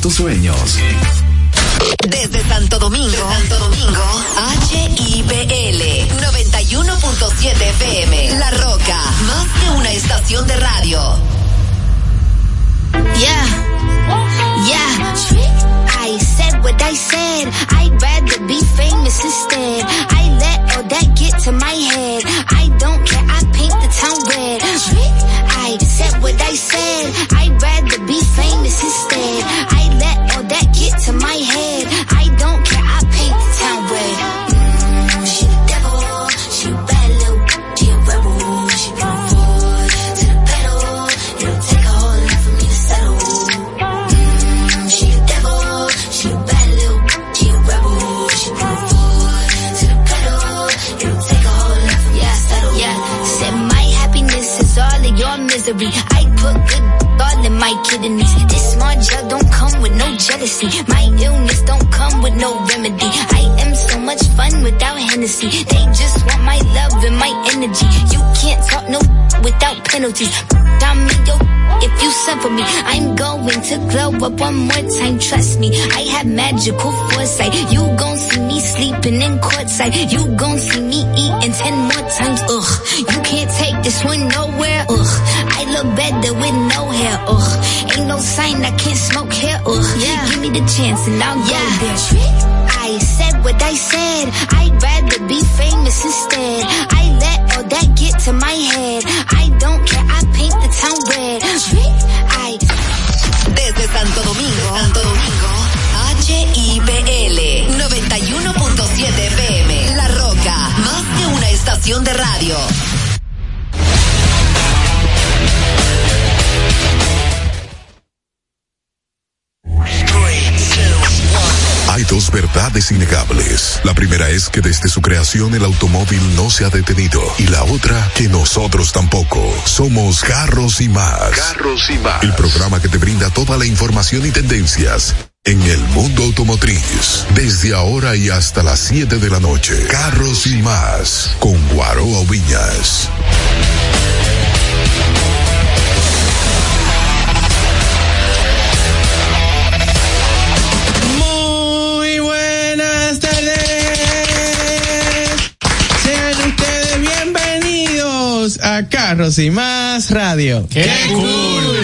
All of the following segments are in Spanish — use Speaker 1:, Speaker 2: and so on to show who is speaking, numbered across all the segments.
Speaker 1: Tus sueños.
Speaker 2: Desde Santo Domingo, Santo Domingo, HIPL 91.7 FM. La Roca, más que una estación de radio.
Speaker 3: Yeah, yeah. I said what I said. I'd rather be famous instead. I let all that get to my head. I don't care. I paint the town red. What I said. I'd rather be famous instead. I let all that get to my head. I don't care. I paint the town red. She the devil. She a bad little. She a rebel. She to the pedal. It'll take a whole lot for me to settle. Mm, she the devil. She a bad little. She a rebel. She to the pedal. It'll take a whole lot for me to settle. Yeah, said my happiness is all of your misery. My kidneys. This small gel don't come with no jealousy. My illness don't come with no remedy. I am so much fun without Hennessy. They just want my love and my energy. You can't talk no without penalties. Yo, if you for me, I'm going to glow up one more time. Trust me, I have magical foresight. You gon' see me sleeping in courtside. You gon' see me eating ten more times. Ugh, you can't take this one nowhere. Ugh, I look better with. Ugh, ain't no sign I can't smoke here. Ugh, yeah. give me the chance and I'll go there. I said what I said. I'd rather be famous instead. I let all that get to my head. I don't care. I paint the town red. I
Speaker 2: Desde Santo Domingo, Santo Domingo, HIPL 91.7 FM. La Roca, más que una estación de radio.
Speaker 4: Hay dos verdades innegables. La primera es que desde su creación el automóvil no se ha detenido. Y la otra, que nosotros tampoco. Somos Carros y Más.
Speaker 1: Carros y más.
Speaker 4: El programa que te brinda toda la información y tendencias en el mundo automotriz. Desde ahora y hasta las 7 de la noche. Carros y Más. Con Guaroa Viñas.
Speaker 5: Bienvenidos a Carros y Más Radio. ¡Qué, cool!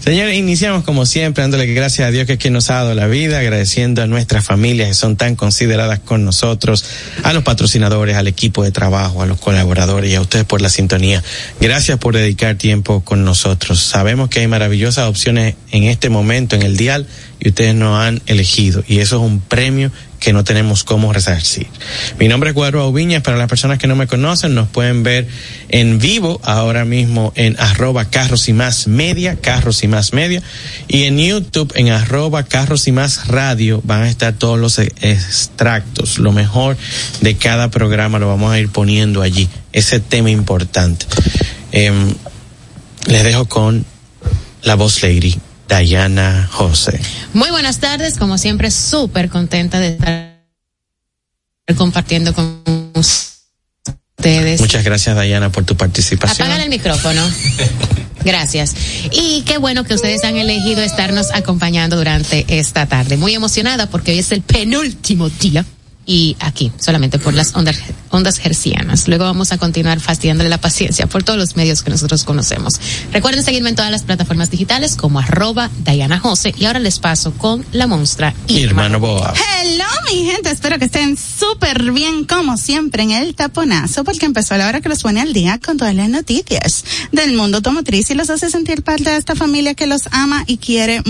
Speaker 5: Señores, iniciamos como siempre dándole gracias a Dios que es quien nos ha dado la vida, agradeciendo a nuestras familias que son tan consideradas con nosotros, a los patrocinadores, al equipo de trabajo, a los colaboradores y a ustedes por la sintonía. Gracias por dedicar tiempo con nosotros. Sabemos que hay maravillosas opciones en este momento en el dial y ustedes nos han elegido y eso es un premio que no tenemos cómo resarcir. Mi nombre es Guadalupe Viñas, para las personas que no me conocen nos pueden ver en vivo ahora mismo en arroba carros y más media, carros y más media y en YouTube en arroba carros y más radio van a estar todos los e- extractos, lo mejor de cada programa lo vamos a ir poniendo allí, ese tema importante. Em, les dejo con la voz lady. Diana José.
Speaker 6: Muy buenas tardes, como siempre, súper contenta de estar compartiendo con ustedes.
Speaker 5: Muchas gracias, Diana, por tu participación.
Speaker 6: Apagan el micrófono. Gracias. Y qué bueno que ustedes han elegido estarnos acompañando durante esta tarde. Muy emocionada porque hoy es el penúltimo día y aquí, solamente por las ondas, ondas hercianas. Luego vamos a continuar fastidiándole la paciencia por todos los medios que nosotros conocemos. Recuerden seguirme en todas las plataformas digitales como arroba Diana Jose y ahora les paso con la monstra Irma.
Speaker 5: Hermano Boa.
Speaker 7: Hello, mi gente. Espero que estén súper bien, como siempre, en el taponazo, porque empezó la hora que los pone al día con todas las noticias del mundo automotriz y los hace sentir parte de esta familia que los ama y quiere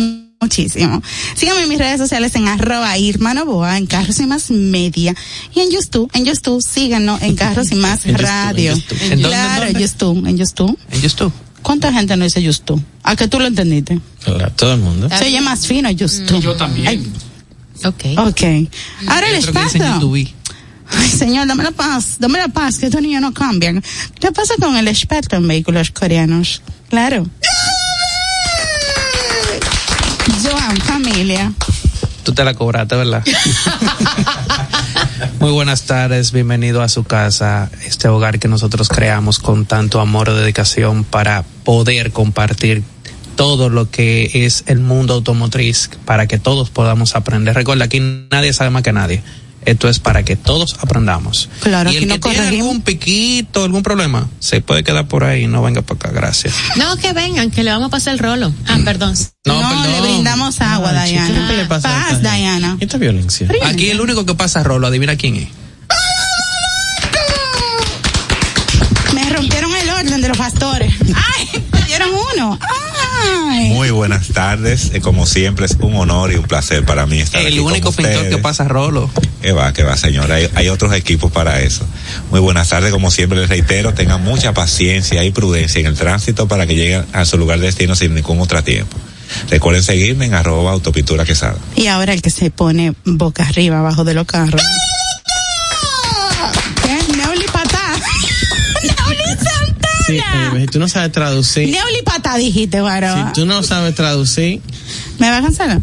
Speaker 7: muchísimo. Síganme en mis redes sociales en arroba Irma Novoa, en Carros y Más Media. Y en YouTube, en YouTube, síganos en Carros y Más
Speaker 5: En YouTube,
Speaker 7: Radio.
Speaker 5: en YouTube.
Speaker 8: ¿En
Speaker 7: Claro,
Speaker 8: en?
Speaker 7: YouTube, en YouTube.
Speaker 8: En YouTube.
Speaker 7: ¿Cuánta gente no dice YouTube? ¿A que tú lo entendiste?
Speaker 5: Claro, todo el mundo.
Speaker 7: Se oye más fino YouTube.
Speaker 8: Yo también.
Speaker 7: Ay,
Speaker 6: Ok.
Speaker 7: ok. Ahora el espacio. Ay, señor, dame la paz, dame la paz, que estos niños no cambian. ¿Qué pasa con el experto en vehículos coreanos? Claro. Familia.
Speaker 8: Tú te la cobraste, ¿verdad? Muy buenas tardes, bienvenido a su casa, este hogar que nosotros creamos con tanto amor o dedicación para poder compartir todo lo que es el mundo automotriz para que todos podamos aprender. Recuerda, aquí nadie sabe más que nadie. Esto es para que todos aprendamos.
Speaker 7: Claro,
Speaker 8: y el
Speaker 7: aquí no
Speaker 8: que tiene
Speaker 7: corregimos.
Speaker 8: algún piquito, algún problema, se puede quedar por ahí, no venga para acá, gracias.
Speaker 6: No, que vengan, que le vamos a pasar el rolo. Ah, perdón.
Speaker 8: No,
Speaker 7: No,
Speaker 8: perdón.
Speaker 7: le brindamos agua,
Speaker 5: chico,
Speaker 7: Diana.
Speaker 5: ¿Qué le pasa
Speaker 7: Paz,
Speaker 5: esta?
Speaker 7: Diana.
Speaker 5: ¿Y esta violencia?
Speaker 8: Aquí el único que pasa rolo, adivina quién es.
Speaker 7: Me rompieron el orden de los pastores. ¡Ay! Perdieron uno. ¡Ay!
Speaker 9: Muy buenas tardes. Eh, Como siempre, es un honor y un placer para mí estar aquí
Speaker 8: El
Speaker 9: con
Speaker 8: único pintor
Speaker 9: ustedes.
Speaker 8: que pasa rolo.
Speaker 9: Que va, que va, señora. Hay, hay otros equipos para eso. Muy buenas tardes. Como siempre, les reitero, tengan mucha paciencia y prudencia en el tránsito para que lleguen a su lugar de destino sin ningún contratiempo. Recuerden seguirme en arroba autopintura quesada.
Speaker 7: Y ahora el que se pone boca arriba abajo de los carros.
Speaker 5: Si tú no sabes traducir,
Speaker 7: Neuli patá dijiste, guaro.
Speaker 5: si tú no sabes traducir,
Speaker 7: ¿Me va a cancelar?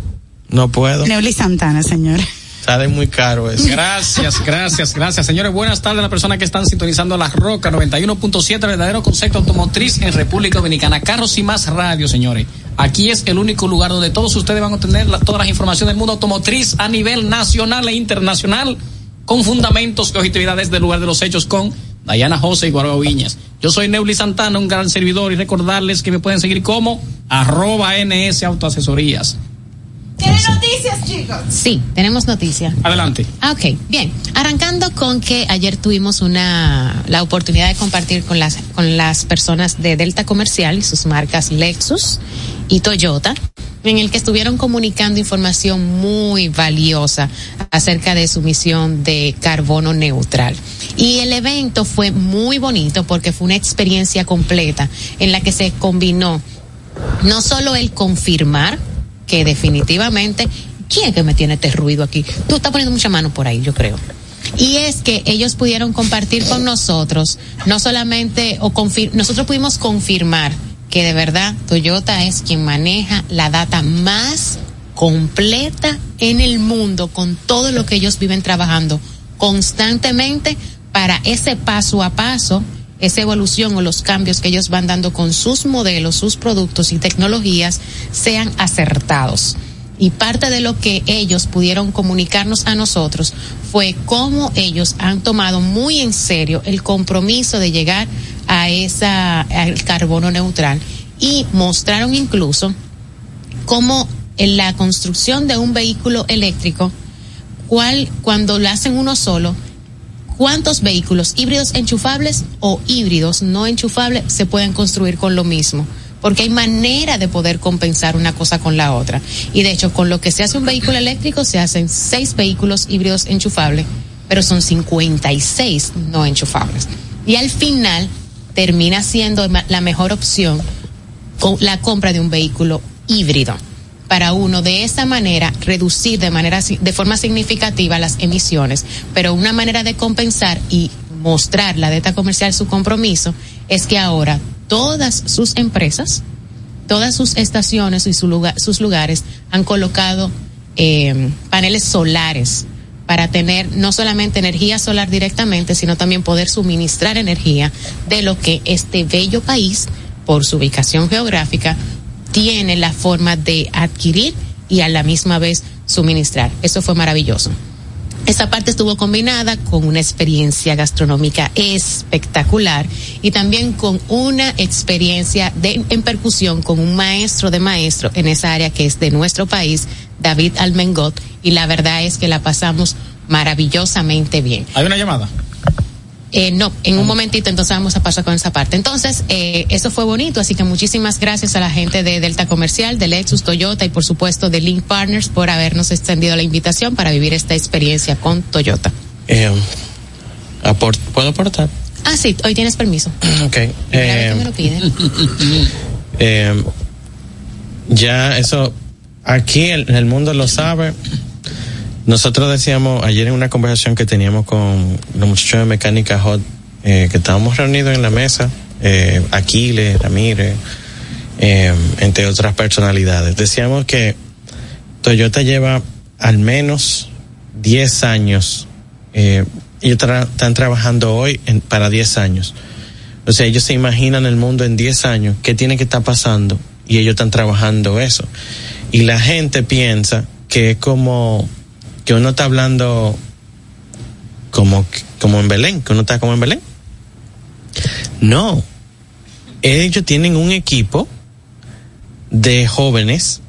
Speaker 5: no puedo.
Speaker 7: Neuli Santana, señor.
Speaker 5: Sale muy caro eso.
Speaker 10: Gracias, gracias, gracias. Señores, buenas tardes a las personas que están sintonizando La Roca 91.7, verdadero concepto automotriz en República Dominicana. Carros y más radio, señores. Aquí es el único lugar donde todos ustedes van a obtener la- todas las informaciones del mundo automotriz a nivel nacional e internacional con fundamentos y objetividad desde el lugar de los hechos con Dayana José y Guardo Viñas. Yo soy Neuli Santana, un gran servidor y recordarles que me pueden seguir como arroba NS Autoasesorías.
Speaker 7: ¿Tiene noticias, chicos?
Speaker 6: Sí, tenemos noticia.
Speaker 10: Adelante.
Speaker 6: Ah, ok, bien. Arrancando con que ayer tuvimos una la oportunidad de compartir con las con las personas de Delta Comercial y sus marcas Lexus y Toyota, en el que estuvieron comunicando información muy valiosa acerca de su misión de carbono neutral. Y el evento fue muy bonito porque fue una experiencia completa en la que se combinó no solo el confirmar que definitivamente, ¿quién es que me tiene este ruido aquí? Tú estás poniendo mucha mano por ahí, yo creo. Y es que ellos pudieron compartir con nosotros, no solamente, o nosotros pudimos confirmar que de verdad Toyota es quien maneja la data más completa en el mundo con todo lo que ellos viven trabajando constantemente para ese paso a paso, esa evolución o los cambios que ellos van dando con sus modelos, sus productos y tecnologías sean acertados. Y parte de lo que ellos pudieron comunicarnos a nosotros fue cómo ellos han tomado muy en serio el compromiso de llegar a esa al carbono neutral y mostraron incluso cómo en la construcción de un vehículo eléctrico cuál cuando lo hacen uno solo cuántos vehículos híbridos enchufables o híbridos no enchufables se pueden construir con lo mismo porque hay manera de poder compensar una cosa con la otra. Y de hecho con lo que se hace un vehículo eléctrico se hacen seis vehículos híbridos enchufables pero son 56 no enchufables. Y al final termina siendo la mejor opción la compra de un vehículo híbrido. Para uno de esa manera reducir de manera de forma significativa las emisiones, pero una manera de compensar y mostrar la data comercial su compromiso es que ahora todas sus empresas, todas sus estaciones y su sus lugares han colocado eh, paneles solares para tener no solamente energía solar directamente, sino también poder suministrar energía de lo que este bello país, por su ubicación geográfica, tiene la forma de adquirir y a la misma vez suministrar. Eso fue maravilloso. Esa parte estuvo combinada con una experiencia gastronómica espectacular y también con una experiencia de, en percusión con un maestro de maestro en esa área que es de nuestro país, David Almengot, y la verdad es que la pasamos maravillosamente bien.
Speaker 10: ¿Hay una llamada?
Speaker 6: Eh, no, en un momentito entonces vamos a pasar con esa parte. Entonces, eh, eso fue bonito, así que muchísimas gracias a la gente de Delta Comercial, de Lexus, Toyota y por supuesto de Link Partners por habernos extendido la invitación para vivir esta experiencia con Toyota.
Speaker 5: Eh, aport- ¿Puedo aportar?
Speaker 6: Ah, sí, hoy tienes permiso.
Speaker 5: Ok. Eh,
Speaker 6: me lo piden.
Speaker 5: eh, ya eso, aquí el, el mundo lo sabe. Nosotros decíamos ayer en una conversación que teníamos con los muchachos de Mecánica Hot, eh, que estábamos reunidos en la mesa, eh, Aquiles, Ramírez, eh, entre otras personalidades. Decíamos que Toyota lleva al menos 10 años, eh, ellos están trabajando hoy para 10 años. O sea, ellos se imaginan el mundo en 10 años, qué tiene que estar pasando y ellos están trabajando eso. Y la gente piensa que es como que uno está hablando como, como en Belén, que uno está como en Belén. No, ellos tienen un equipo de jóvenes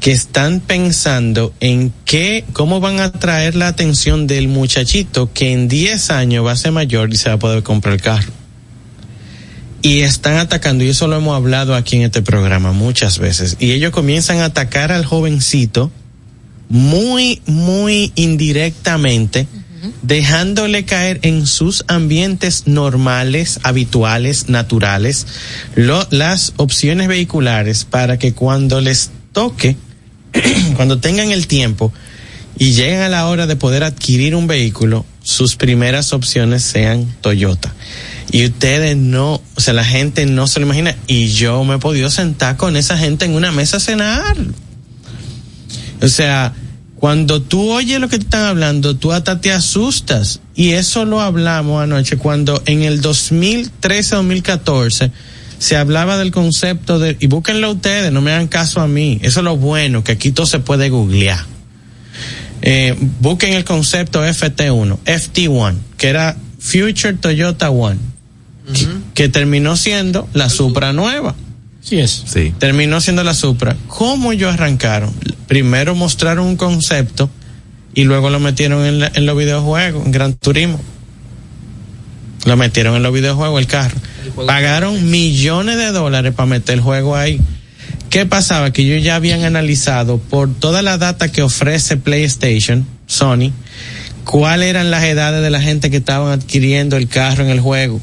Speaker 5: que están pensando en qué, cómo van a atraer la atención del muchachito que en 10 años va a ser mayor y se va a poder comprar el carro. Y están atacando, y eso lo hemos hablado aquí en este programa muchas veces, y ellos comienzan a atacar al jovencito muy, muy indirectamente, dejándole caer en sus ambientes normales, habituales, naturales, lo, las opciones vehiculares para que cuando les toque, cuando tengan el tiempo y lleguen a la hora de poder adquirir un vehículo, sus primeras opciones sean Toyota. Y ustedes no, o sea, la gente no se lo imagina. Y yo me he podido sentar con esa gente en una mesa a cenar. O sea, cuando tú oyes lo que te están hablando, tú hasta te asustas. Y eso lo hablamos anoche cuando en el 2013-2014 se hablaba del concepto de, y búsquenlo ustedes, no me hagan caso a mí. Eso es lo bueno, que aquí todo se puede googlear. Eh, busquen el concepto FT1, FT1, que era Future Toyota One, que, que terminó siendo la Supra nueva.
Speaker 10: Sí es.
Speaker 9: Sí.
Speaker 5: Terminó siendo la Supra. ¿Cómo ellos arrancaron? Primero mostraron un concepto y luego lo metieron en, la- en los videojuegos, en Gran Turismo. Lo metieron en los videojuegos, el carro. Pagaron millones de dólares para meter el juego ahí. ¿Qué pasaba? Que ellos ya habían analizado por toda la data que ofrece PlayStation, Sony, cuáles eran las edades de la gente que estaban adquiriendo el carro en el juego.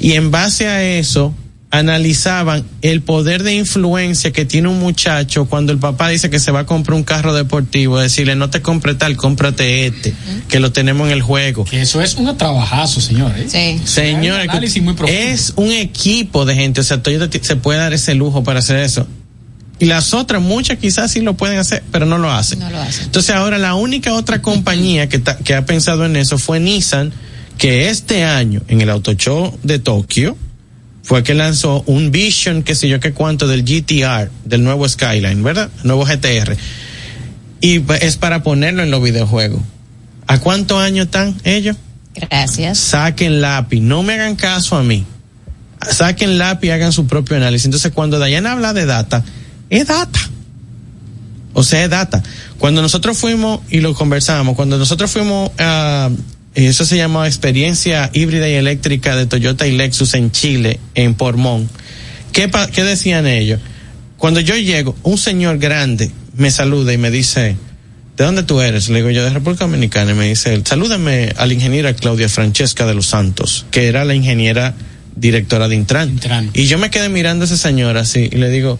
Speaker 5: Y en base a eso, analizaban el poder de influencia que tiene un muchacho cuando el papá dice que se va a comprar un carro deportivo, decirle no te compre tal, cómprate este, que lo tenemos en el juego.
Speaker 10: Que eso es un trabajazo, señor. ¿eh?
Speaker 6: Sí.
Speaker 5: Señores,
Speaker 10: Hay un análisis muy profundo.
Speaker 5: es un equipo de gente, o sea, Toyota se puede dar ese lujo para hacer eso. Y las otras, muchas quizás sí lo pueden hacer, pero no lo hacen.
Speaker 6: No lo hacen.
Speaker 5: Entonces ahora la única otra compañía que, ta- que ha pensado en eso fue Nissan, que este año en el Auto Show de Tokio fue que lanzó un Vision, qué sé yo qué cuánto, del GTR, del nuevo Skyline, ¿verdad? Nuevo GTR. Y es para ponerlo en los videojuegos. ¿A cuántos años están ellos?
Speaker 6: Gracias.
Speaker 5: saquen lápiz, no me hagan caso a mí. Saquen lápiz y hagan su propio análisis. Entonces, cuando Dayana habla de data, es data. O sea, es data. Cuando nosotros fuimos y lo conversamos, cuando nosotros fuimos a, eso se llamaba experiencia híbrida y eléctrica de Toyota y Lexus en Chile, en Pormón. ¿Qué, pa- qué decían ellos? Cuando yo llego, un señor grande me saluda y me dice, ¿de dónde tú eres? Le digo yo de República Dominicana y me dice, salúdame a la ingeniera Claudia Francesca de los Santos, que era la ingeniera directora de Intran.
Speaker 10: Intran.
Speaker 5: Y yo me quedé mirando a esa señora así y le digo,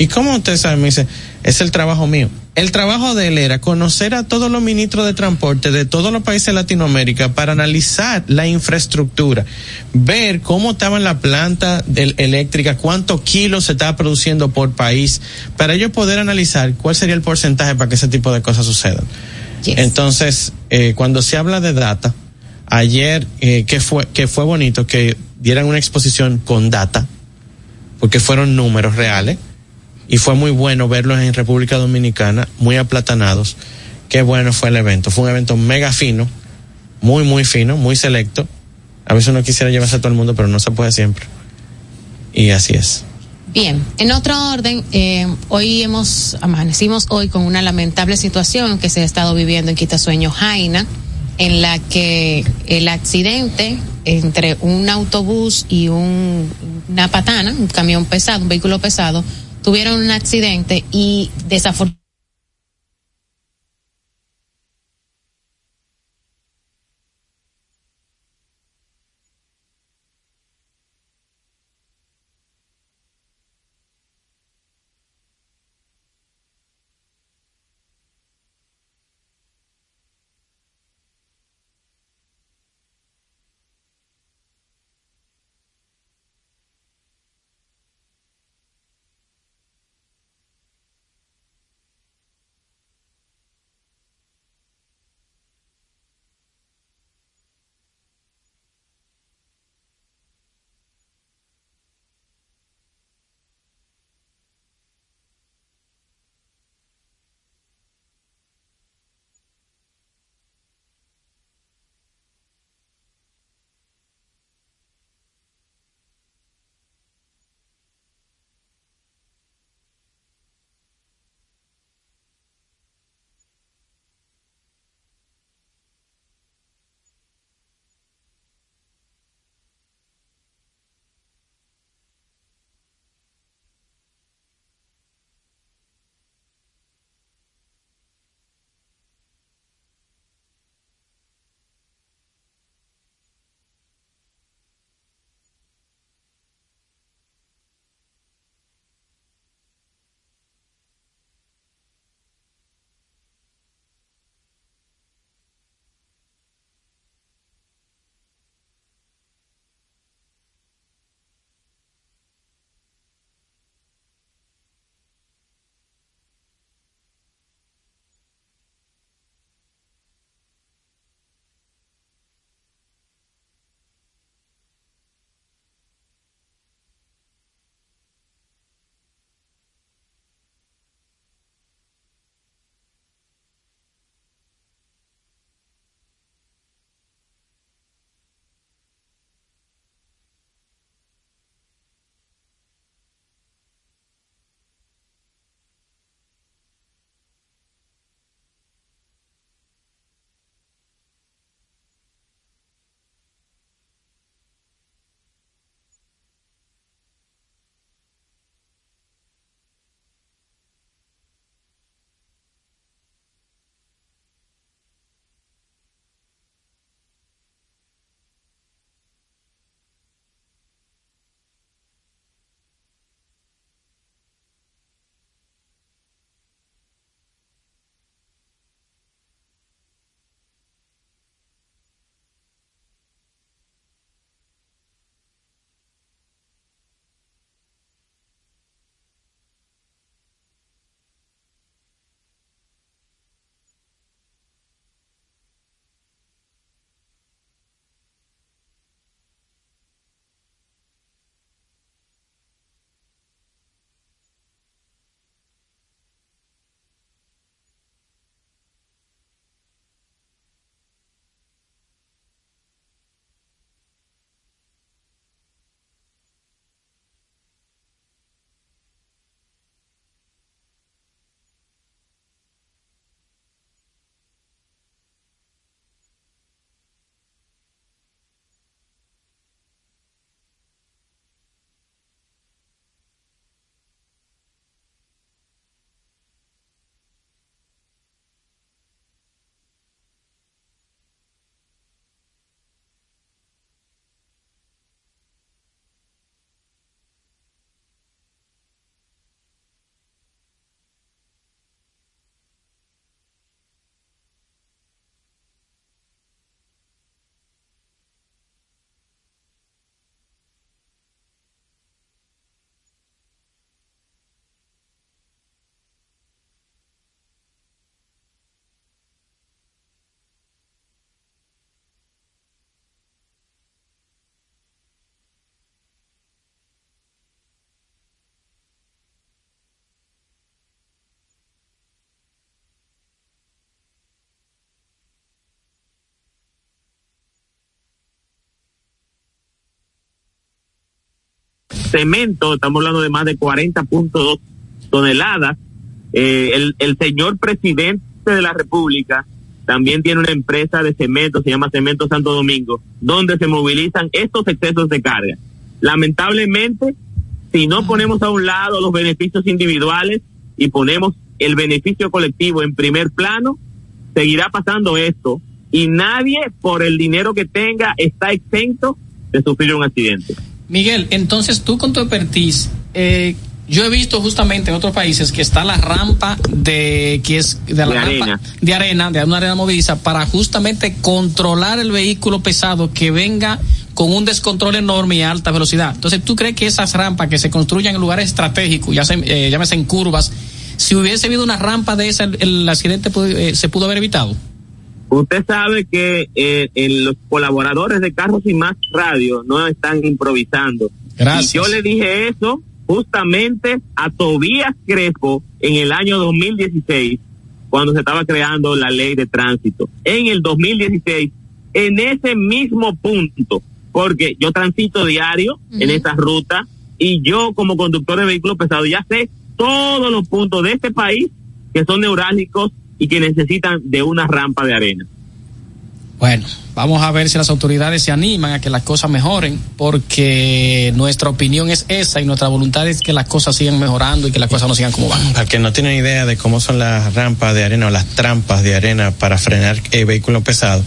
Speaker 5: ¿y cómo usted sabe? Me dice, es el trabajo mío. El trabajo de él era conocer a todos los ministros de transporte de todos los países de Latinoamérica para analizar la infraestructura, ver cómo estaban la planta del- eléctrica, cuántos kilos se estaba produciendo por país, para ellos poder analizar cuál sería el porcentaje para que ese tipo de cosas sucedan.
Speaker 6: Yes.
Speaker 5: Entonces, eh, cuando se habla de data, ayer eh, que fue que fue bonito que dieran una exposición con data, porque fueron números reales y fue muy bueno verlos en República Dominicana, muy aplatanados. Qué bueno fue el evento. Fue un evento mega fino, muy muy fino, muy selecto. A veces uno quisiera llevarse a todo el mundo, pero no se puede siempre. Y así es.
Speaker 6: Bien, en otro orden, eh, hoy hemos, amanecimos hoy con una lamentable situación que se ha estado viviendo en Quitasueño, Jaina, en la que el accidente entre un autobús y un, una patana, un camión pesado, un vehículo pesado, tuvieron un accidente y desafortunadamente
Speaker 11: cemento, estamos hablando de más de 40.2 toneladas. Eh, el, el señor presidente de la República también tiene una empresa de cemento, se llama Cemento Santo Domingo, donde se movilizan estos excesos de carga. Lamentablemente, si no ponemos a un lado los beneficios individuales y ponemos el beneficio colectivo en primer plano, seguirá pasando esto y nadie por el dinero que tenga está exento de sufrir un accidente.
Speaker 10: Miguel, entonces tú con tu expertise, eh, yo he visto justamente en otros países que está la rampa de que es de la
Speaker 11: De
Speaker 10: rampa
Speaker 11: arena.
Speaker 10: de arena, de una arena movediza para justamente controlar el vehículo pesado que venga con un descontrol enorme y a alta velocidad. Entonces, ¿tú crees que esas rampas que se construyan en lugares estratégicos, ya se, eh, llámese en curvas, si hubiese habido una rampa de esa, el, el accidente pudo- eh, se pudo haber evitado?
Speaker 11: Usted sabe que eh, en los colaboradores de Carros y Más Radio no están improvisando.
Speaker 10: Gracias.
Speaker 11: Y yo le dije eso justamente a Tobías Crespo en el año 2016, cuando se estaba creando la ley de tránsito. En el 2016, en ese mismo punto, porque yo transito diario en esa ruta y yo como conductor de vehículos pesados ya sé todos los puntos de este país que son neurálgicos y que necesitan de una rampa de arena.
Speaker 10: Bueno, vamos a ver si las autoridades se animan a que las cosas mejoren, porque nuestra opinión es esa y nuestra voluntad es que las cosas sigan mejorando y que las cosas no sigan como van.
Speaker 5: Para el que no tienen idea de cómo son las rampas de arena o las trampas de arena para frenar eh, vehículos pesados,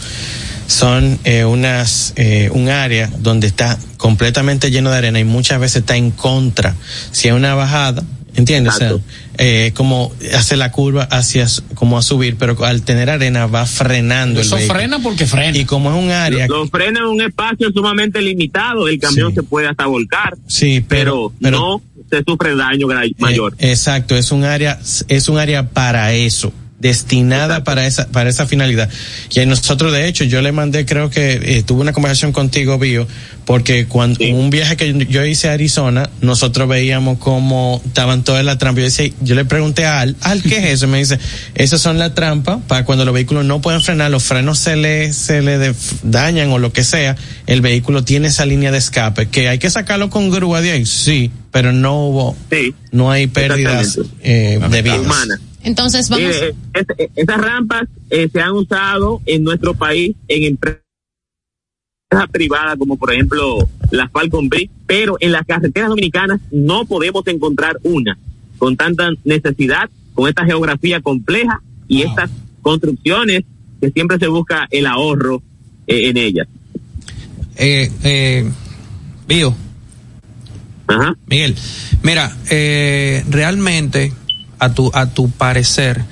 Speaker 5: son eh, unas eh, un área donde está completamente lleno de arena y muchas veces está en contra. Si hay una bajada, ¿entiendes? O sea, eh, como hace la curva hacia como a subir, pero al tener arena va frenando
Speaker 10: Eso
Speaker 5: el vehículo.
Speaker 10: frena porque frena.
Speaker 5: Y como es un área
Speaker 11: Lo frena en un espacio sumamente limitado, el camión se puede hasta volcar,
Speaker 5: Sí,
Speaker 11: pero,
Speaker 5: pero-
Speaker 11: no se sufre daño mayor.
Speaker 5: Eh, exacto, es un área, es un área para eso, destinada para esa, para esa finalidad. Y a nosotros, de hecho, yo le mandé, creo que eh, tuve una conversación contigo, Bio, porque cuando un viaje que yo- yo hice a Arizona, nosotros veíamos cómo estaban todas las trampas. Yo, decía- yo le pregunté a Al, Al, ¿qué es eso? Y me dice, esas son las trampas para cuando los vehículos no pueden frenar, los frenos se le, se le dañan o lo que sea, el vehículo tiene esa línea de escape, que hay que sacarlo con grúa de ahí, sí, pero no hubo, no hay pérdidas eh, de vidas.
Speaker 11: Humanas.
Speaker 6: Entonces vamos.
Speaker 11: Mire, es- es- esas rampas eh, se han usado en nuestro país en empresas privadas como por ejemplo la Falcon Bridge, pero en las carreteras dominicanas no podemos encontrar una con tanta necesidad, con esta geografía compleja y estas construcciones que siempre se busca el ahorro eh, en ellas.
Speaker 8: Eh, eh, Bio. Miguel, mira, eh, realmente, a tu, a tu parecer,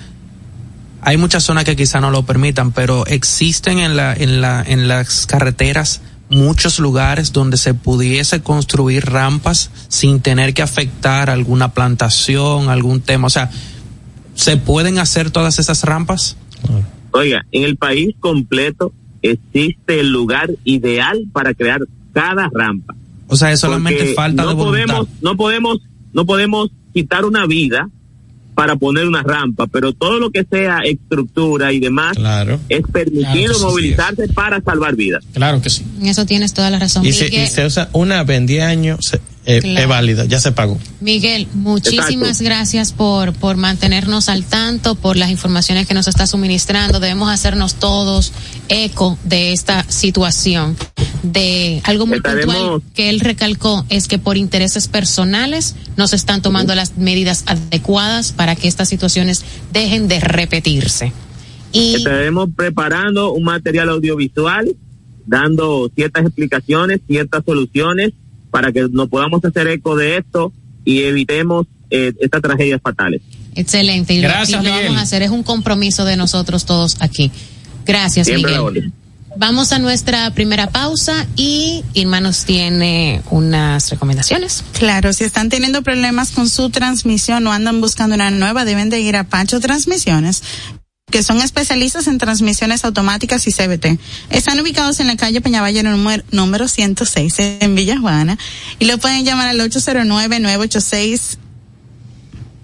Speaker 8: hay muchas zonas que quizá no lo permitan, pero existen en la, en la, en las carreteras muchos lugares donde se pudiese construir rampas sin tener que afectar alguna plantación, algún tema. O sea, ¿se pueden hacer todas esas rampas?
Speaker 11: Oiga, en el país completo existe el lugar ideal para crear cada rampa.
Speaker 8: O sea, es solamente
Speaker 11: Porque
Speaker 8: falta
Speaker 11: no
Speaker 8: de voluntad.
Speaker 11: podemos, no podemos, no podemos quitar una vida para poner una rampa, pero todo lo que sea estructura y demás es permitido
Speaker 5: Claro que sí,
Speaker 11: movilizarse para salvar vidas.
Speaker 10: Claro que sí.
Speaker 6: En eso tienes toda la razón.
Speaker 5: Y se,
Speaker 6: Miguel,
Speaker 5: y se usa una vez en 10 años, se- eh,
Speaker 6: Claro.
Speaker 5: es válida, ya se pagó.
Speaker 6: Miguel, muchísimas gracias por, por mantenernos al tanto, por las informaciones que nos está suministrando. Debemos hacernos todos eco de esta situación. De algo muy
Speaker 11: Estaremos-
Speaker 6: puntual que él recalcó es que por intereses personales no se están tomando las medidas adecuadas para que estas situaciones dejen de repetirse. Y
Speaker 11: Estaremos preparando un material audiovisual, dando ciertas explicaciones, ciertas soluciones para que nos podamos hacer eco de esto y evitemos eh, estas tragedias fatales.
Speaker 6: excelente. Y lo-
Speaker 11: Gracias,
Speaker 6: y lo, vamos a hacer. Es un compromiso de nosotros todos aquí. Gracias,
Speaker 11: Siempre
Speaker 6: Miguel. Vamos a nuestra primera pausa y Irma nos tiene unas recomendaciones.
Speaker 7: Claro, si están teniendo problemas con su transmisión o andan buscando una nueva, deben de ir a Pacho Transmisiones que son especialistas en transmisiones automáticas y CBT. Están ubicados en la calle Peñavalle número, número 106 en Villa Juana y lo pueden llamar al 809-986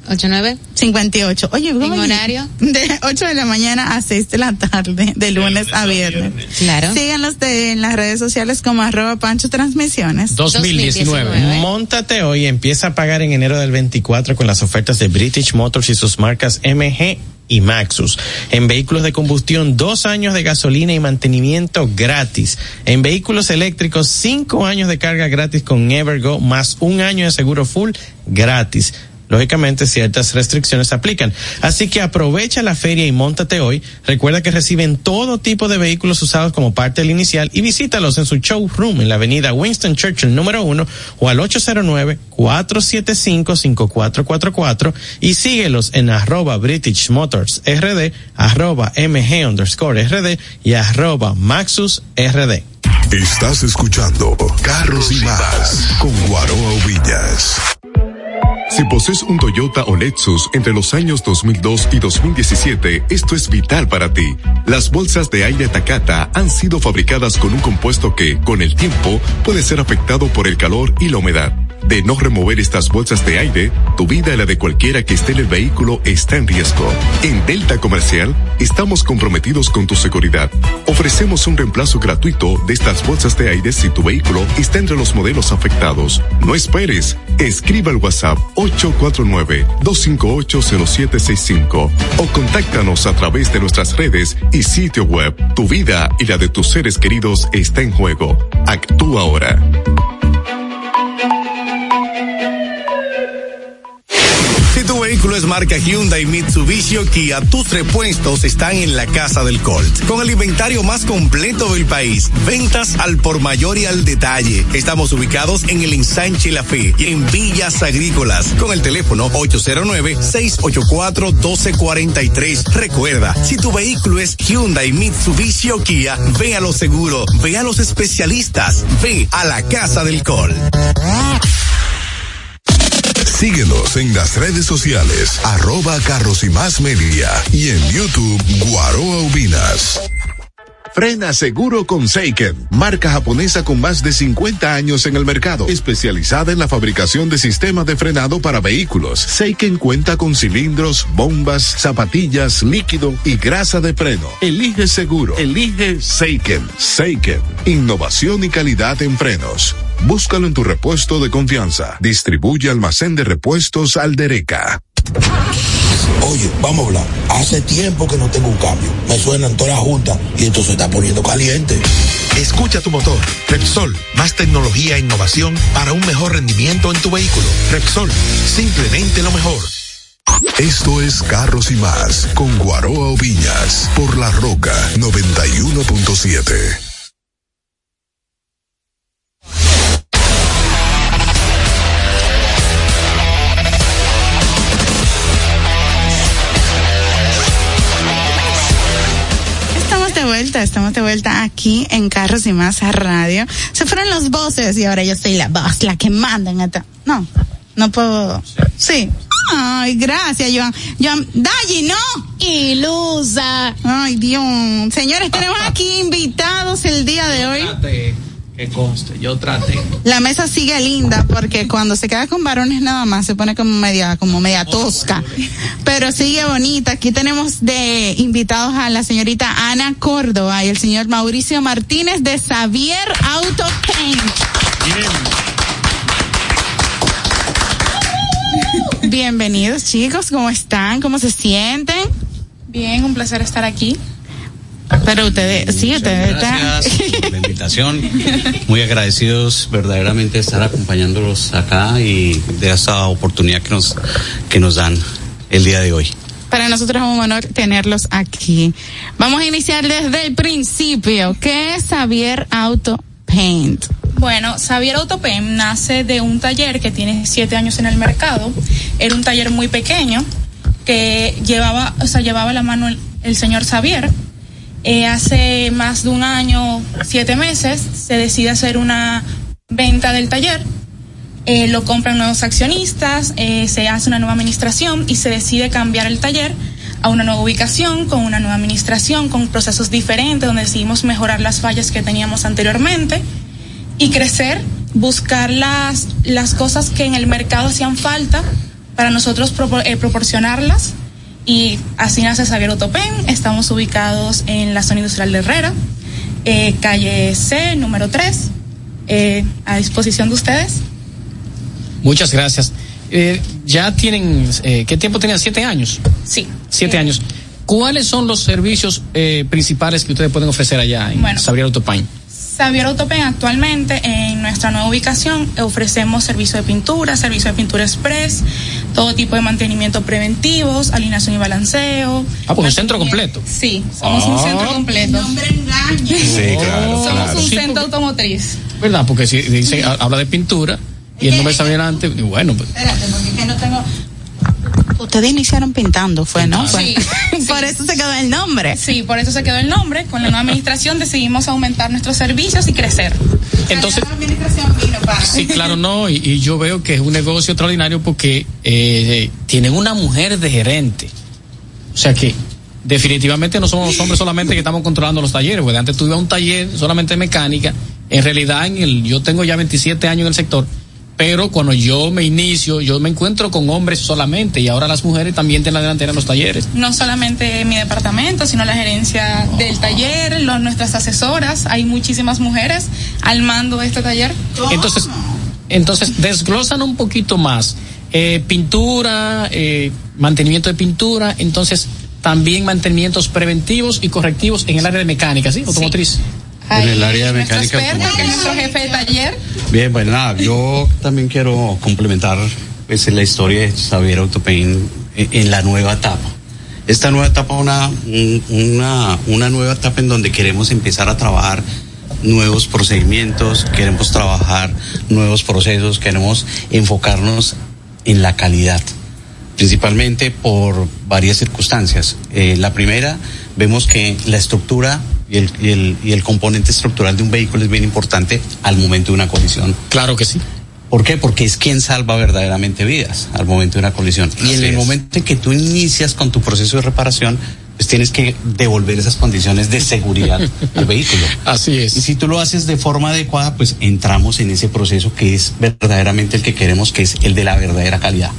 Speaker 6: 89
Speaker 7: 58. Oye, ¿cómo
Speaker 6: ¿En horario?
Speaker 7: De 8 de la mañana a 6 de la tarde, de lunes a viernes.
Speaker 6: Claro.
Speaker 7: Síganos de, en las redes sociales como arroba Pancho Transmisiones.
Speaker 10: 2019.
Speaker 5: Móntate hoy, empieza a pagar en enero del 24 con las ofertas de British Motors y sus marcas MG y Maxus. En vehículos de combustión, dos años de gasolina y mantenimiento gratis. En vehículos eléctricos, cinco años de carga gratis con Evergo, más un año de seguro full gratis. Lógicamente, ciertas restricciones aplican. Así que aprovecha la feria y móntate hoy. Recuerda que reciben todo tipo de vehículos usados como parte del inicial y visítalos en su showroom en la avenida Winston Churchill número uno o al 809-475-5444 y síguelos en arroba British Motors RD, arroba MG underscore RD y arroba Maxus RD.
Speaker 4: Estás escuchando Carros y Más con Guaroa Villas. Si posees un Toyota o Lexus entre los años 2002 y 2017, esto es vital para ti. Las bolsas de aire Takata han sido fabricadas con un compuesto que, con el tiempo, puede ser afectado por el calor y la humedad. De no remover estas bolsas de aire, tu vida y la de cualquiera que esté en el vehículo está en riesgo. En Delta Comercial estamos comprometidos con tu seguridad. Ofrecemos un reemplazo gratuito de estas bolsas de aire si tu vehículo está entre los modelos afectados. No esperes. Escriba al WhatsApp 849-258-0765 o contáctanos a través de nuestras redes y sitio web. Tu vida y la de tus seres queridos está en juego. Actúa ahora.
Speaker 12: Vehículo es marca Hyundai, Mitsubishi Kia, tus repuestos están en la Casa del Colt. Con el inventario más completo del país, ventas al por mayor y al detalle. Estamos ubicados en el ensanche La Fe y en Villas Agrícolas con el teléfono 809-684-1243. Recuerda, si tu vehículo es Hyundai, Mitsubishi o Kia, ve a lo seguro, ve a los especialistas, ve a la Casa del Colt.
Speaker 4: Síguenos en las redes sociales, arroba Carros y Más Media y en YouTube Guaroa Ubinas. Frena seguro con Seiken, marca japonesa con más de 50 años en el mercado, especializada en la fabricación de sistemas de frenado para vehículos. Seiken cuenta con cilindros, bombas, zapatillas, líquido y grasa de freno. Elige seguro, elige Seiken. Seiken, innovación y calidad en frenos. Búscalo en tu repuesto de confianza. Distribuye almacén de repuestos Aldereca.
Speaker 13: Oye, vamos a hablar. Hace tiempo que no tengo un cambio. Me suenan todas las juntas y esto se está poniendo caliente.
Speaker 14: Escucha tu motor. Repsol, más tecnología e innovación para un mejor rendimiento en tu vehículo. Repsol, simplemente lo mejor.
Speaker 4: Esto es Carros y Más con Guaroa Oviñas por La Roca 91.7.
Speaker 7: vuelta, estamos de vuelta aquí en Carros y Más Radio. Se fueron los voces y ahora yo soy la voz, la que manda en esta. No, no puedo. Sí. Ay, gracias, Joan. Joan, Dayi, no.
Speaker 6: Ilusa.
Speaker 7: Ay, Dios. Señores, tenemos aquí invitados el día de hoy.
Speaker 8: Que conste, yo traté.
Speaker 7: La mesa sigue linda porque cuando se queda con varones nada más se pone como media, como media tosca. Pero sigue bonita. Aquí tenemos de invitados a la señorita Ana Córdoba y el señor Mauricio Martínez de Xavier Auto Paint. Bienvenidos chicos, ¿cómo están? ¿Cómo se sienten?
Speaker 15: Bien, un placer estar aquí.
Speaker 7: Pero ustedes, sí, ustedes están.
Speaker 16: Gracias por la invitación. Muy agradecidos verdaderamente de estar acompañándolos acá y de esa oportunidad que nos, que nos dan el día de hoy.
Speaker 7: Para nosotros es un honor tenerlos aquí. Vamos a iniciar desde el principio. ¿Qué es Xavier Auto Paint?
Speaker 15: Bueno, Xavier Autopem nace de un taller que tiene siete años en el mercado. Era un taller muy pequeño que llevaba, o sea, llevaba la mano el, el señor Xavier. Eh, hace más de un año, siete meses, se decide hacer una venta del taller. Eh, lo compran nuevos accionistas, eh, se hace una nueva administración y se decide cambiar el taller a una nueva ubicación, con una nueva administración, con procesos diferentes, donde decidimos mejorar las fallas que teníamos anteriormente y crecer, buscar las, las cosas que en el mercado hacían falta para nosotros propor- proporcionarlas y así nace Xavier Autopen. Estamos ubicados en la zona industrial de Herrera, eh, calle C, número 3, eh, a disposición de ustedes.
Speaker 10: Muchas gracias. Eh, ya tienen, ¿qué tiempo tenían? Siete años.
Speaker 15: Sí.
Speaker 10: Siete años. ¿Cuáles son los servicios eh, principales que ustedes pueden ofrecer allá en
Speaker 15: Bueno.
Speaker 10: Xavier Autopain?
Speaker 15: Xavier Autopen actualmente en nuestra nueva ubicación ofrecemos servicio de pintura, servicio de pintura express, todo tipo de mantenimiento preventivos, alineación y balanceo.
Speaker 10: Ah, pues un centro completo.
Speaker 15: Sí, somos un
Speaker 10: Ah.
Speaker 15: centro completo.
Speaker 9: Sí, claro,
Speaker 15: Somos
Speaker 9: claro.
Speaker 15: un centro automotriz.
Speaker 10: ¿Verdad? Porque si dice, ha- habla de pintura y el nombre de Xavier antes, bueno, pues,
Speaker 7: Espérate, porque es que no tengo. Ustedes iniciaron pintando, fue, ¿no?
Speaker 15: Sí,
Speaker 7: Por eso se quedó el nombre.
Speaker 15: Sí, por eso se quedó el nombre. Con la nueva administración decidimos aumentar nuestros servicios y crecer.
Speaker 10: entonces,
Speaker 7: La administración vino para.
Speaker 10: sí, claro, no, y, y yo veo que es un negocio extraordinario porque eh, tienen una mujer de gerente. O sea que definitivamente no somos los hombres solamente que estamos controlando los talleres, porque antes a un taller solamente de mecánica, en realidad en el, yo tengo ya 27 años en el sector, pero cuando yo me inicio, yo me encuentro con hombres solamente y ahora las mujeres también tienen la delantera en los talleres.
Speaker 15: No solamente mi departamento, sino la gerencia del taller, los- nuestras asesoras. Hay muchísimas mujeres al mando de este taller.
Speaker 10: Entonces, entonces desglosan un poquito más. Eh, pintura, eh, mantenimiento de pintura, entonces también mantenimientos preventivos y correctivos en el área de mecánica, ¿sí? Automotriz.
Speaker 16: En el área de mecánica
Speaker 15: experto, que es nuestro jefe de taller.
Speaker 16: Bien, pues nada, yo también quiero complementar pues, la historia de Xavier Autopain en, en la nueva etapa. Esta nueva etapa una, un- una, una nueva etapa en donde queremos empezar a trabajar nuevos procedimientos, queremos trabajar nuevos procesos, queremos enfocarnos en la calidad, principalmente por varias circunstancias. Eh, la primera, vemos que la estructura y el, y, el, y el componente estructural de un vehículo es bien importante al momento de una colisión.
Speaker 10: Claro que sí.
Speaker 16: ¿Por qué? Porque es quien salva verdaderamente vidas al momento de una colisión. y en el momento en que tú inicias con tu proceso de reparación, pues tienes que devolver esas condiciones de seguridad al vehículo.
Speaker 10: Así es.
Speaker 16: Y si tú lo haces de forma adecuada, pues entramos en ese proceso que es verdaderamente el que queremos, que es el de la verdadera calidad.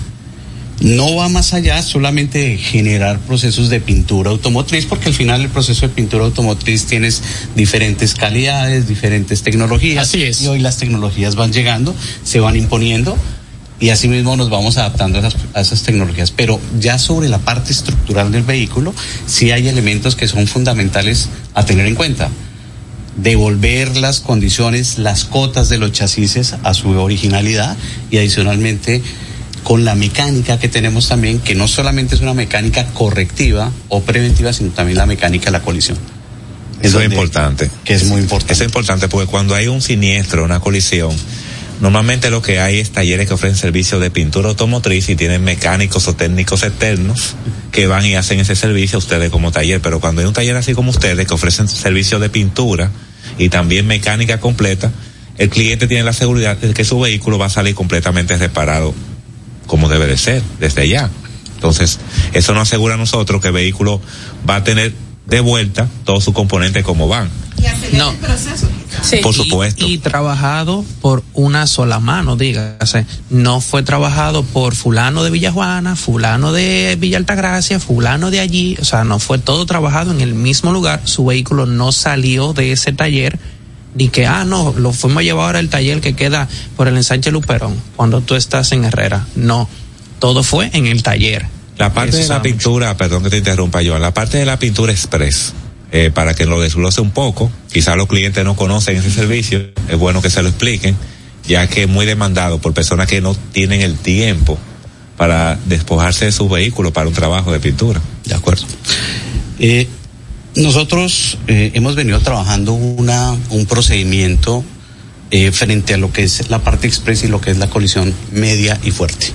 Speaker 16: No va más allá solamente de generar procesos de pintura automotriz, porque al final el proceso de pintura automotriz tienes diferentes calidades, diferentes tecnologías.
Speaker 10: Así es.
Speaker 16: Y hoy las tecnologías van llegando, se van imponiendo y así mismo nos vamos adaptando a esas, a esas tecnologías. Pero ya sobre la parte estructural del vehículo, sí hay elementos que son fundamentales a tener en cuenta. Devolver las condiciones, las cotas de los chasis a su originalidad y adicionalmente con la mecánica que tenemos también, que no solamente es una mecánica correctiva o preventiva, sino también la mecánica de la colisión.
Speaker 9: Eso es importante.
Speaker 16: Que es muy importante.
Speaker 9: Eso es importante porque cuando hay un siniestro, una colisión, normalmente lo que hay es talleres que ofrecen servicios de pintura automotriz y tienen mecánicos o técnicos externos que van y hacen ese servicio a ustedes como taller. Pero cuando hay un taller así como ustedes que ofrecen servicios de pintura y también mecánica completa, el cliente tiene la seguridad de que su vehículo va a salir completamente reparado como debe de ser, desde ya. Entonces, eso nos asegura a nosotros que el vehículo va a tener de vuelta todos sus componentes como van.
Speaker 7: No. proceso.
Speaker 9: Por supuesto.
Speaker 8: Y, y trabajado por una sola mano, dígase. No fue trabajado por fulano de Villajuana, fulano de Villa Altagracia, fulano de allí. O sea, no fue todo trabajado en el mismo lugar. Su vehículo no salió de ese taller. Ni que, ah, no, lo fuimos a llevar ahora al taller que queda por el ensanche Luperón, cuando tú estás en Herrera. No, todo fue en el taller.
Speaker 9: La parte de la pintura, perdón que te interrumpa, Joan, la parte de la pintura express, eh, para que lo desglose un poco, quizás los clientes no conocen ese servicio, es bueno que se lo expliquen, ya que es muy demandado por personas que no tienen el tiempo para despojarse de su vehículo para un trabajo de pintura.
Speaker 16: De acuerdo. Eh, nosotros eh, hemos venido trabajando una, un procedimiento eh, frente a lo que es la parte express y lo que es la colisión media y fuerte.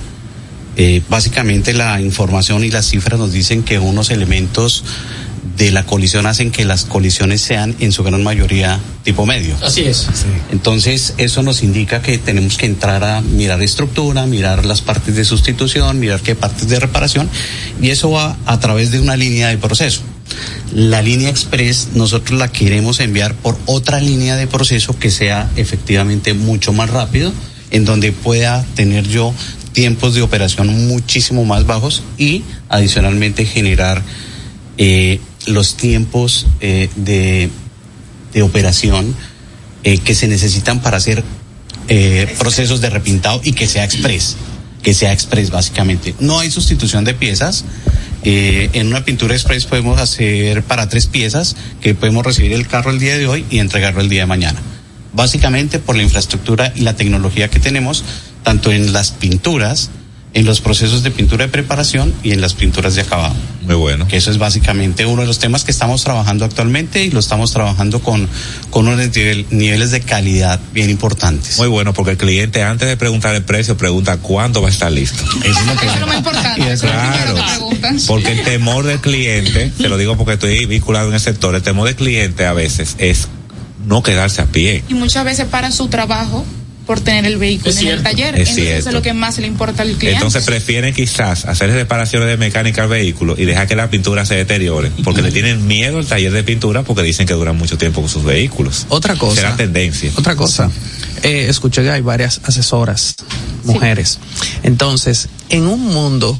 Speaker 16: Eh, básicamente la información y las cifras nos dicen que unos elementos de la colisión hacen que las colisiones sean en su gran mayoría tipo medio.
Speaker 10: Así es.
Speaker 16: Entonces, eso nos indica que tenemos que entrar a mirar estructura, mirar las partes de sustitución, mirar qué partes de reparación, y eso va a través de una línea de proceso. La línea express nosotros la queremos enviar por otra línea de proceso que sea efectivamente mucho más rápido, en donde pueda tener yo tiempos de operación muchísimo más bajos y adicionalmente generar eh, los tiempos eh, de, de operación eh, que se necesitan para hacer procesos de repintado y que sea express, que sea express básicamente. No hay sustitución de piezas. Eh, en una pintura express podemos hacer para tres piezas que podemos recibir el carro el día de hoy y entregarlo el día de mañana. Básicamente por la infraestructura y la tecnología que tenemos, tanto en las pinturas, en los procesos de pintura de preparación y en las pinturas de acabado.
Speaker 9: Muy bueno.
Speaker 16: Que eso es básicamente uno de los temas que estamos trabajando actualmente y lo estamos trabajando con, con unos nivel- niveles de calidad bien importantes.
Speaker 9: Muy bueno, porque el cliente antes de preguntar el precio pregunta cuándo va a estar listo.
Speaker 16: Eso es lo que
Speaker 15: es lo más importante. eso es
Speaker 9: Claro. Porque el temor del cliente, te lo digo porque estoy vinculado en el sector, el temor del cliente a veces es no quedarse a pie.
Speaker 15: Y muchas veces para su trabajo por tener el vehículo
Speaker 9: Es
Speaker 15: en el taller.
Speaker 9: Es
Speaker 15: Entonces eso es lo que más le importa al cliente.
Speaker 9: Entonces prefieren quizás hacer reparaciones de mecánica al vehículo y dejar que la pintura se deteriore, porque le tienen miedo al taller de pintura porque dicen que duran mucho tiempo con sus vehículos.
Speaker 8: Otra cosa.
Speaker 9: Será tendencia.
Speaker 8: Otra cosa. Eh, escuché que hay varias asesoras, mujeres. Entonces, en un mundo,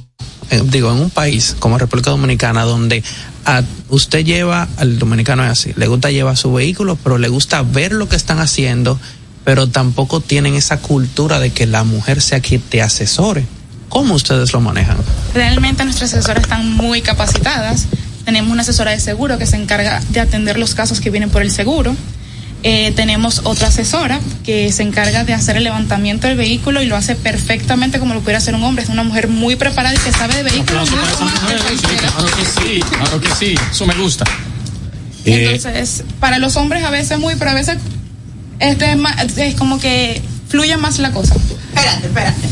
Speaker 8: eh, digo, en un país como República Dominicana, donde a- usted lleva, al dominicano es así, le gusta llevar su vehículo, pero le gusta ver lo que están haciendo, pero tampoco tienen esa cultura de que la mujer sea quien te asesore. ¿Cómo ustedes lo manejan?
Speaker 15: Realmente nuestras asesoras están muy capacitadas. Tenemos una asesora de seguro que se encarga de atender los casos que vienen por el seguro. Eh, tenemos otra asesora que se encarga de hacer el levantamiento del vehículo y lo hace perfectamente como lo pudiera hacer un hombre. Es una mujer muy preparada y que sabe de vehículos.
Speaker 10: Claro que sí, claro que sí. Eso me gusta.
Speaker 15: Entonces, para los hombres a veces muy, pero a veces este es, más- es como que fluye más la cosa.
Speaker 7: Espérate, espérate.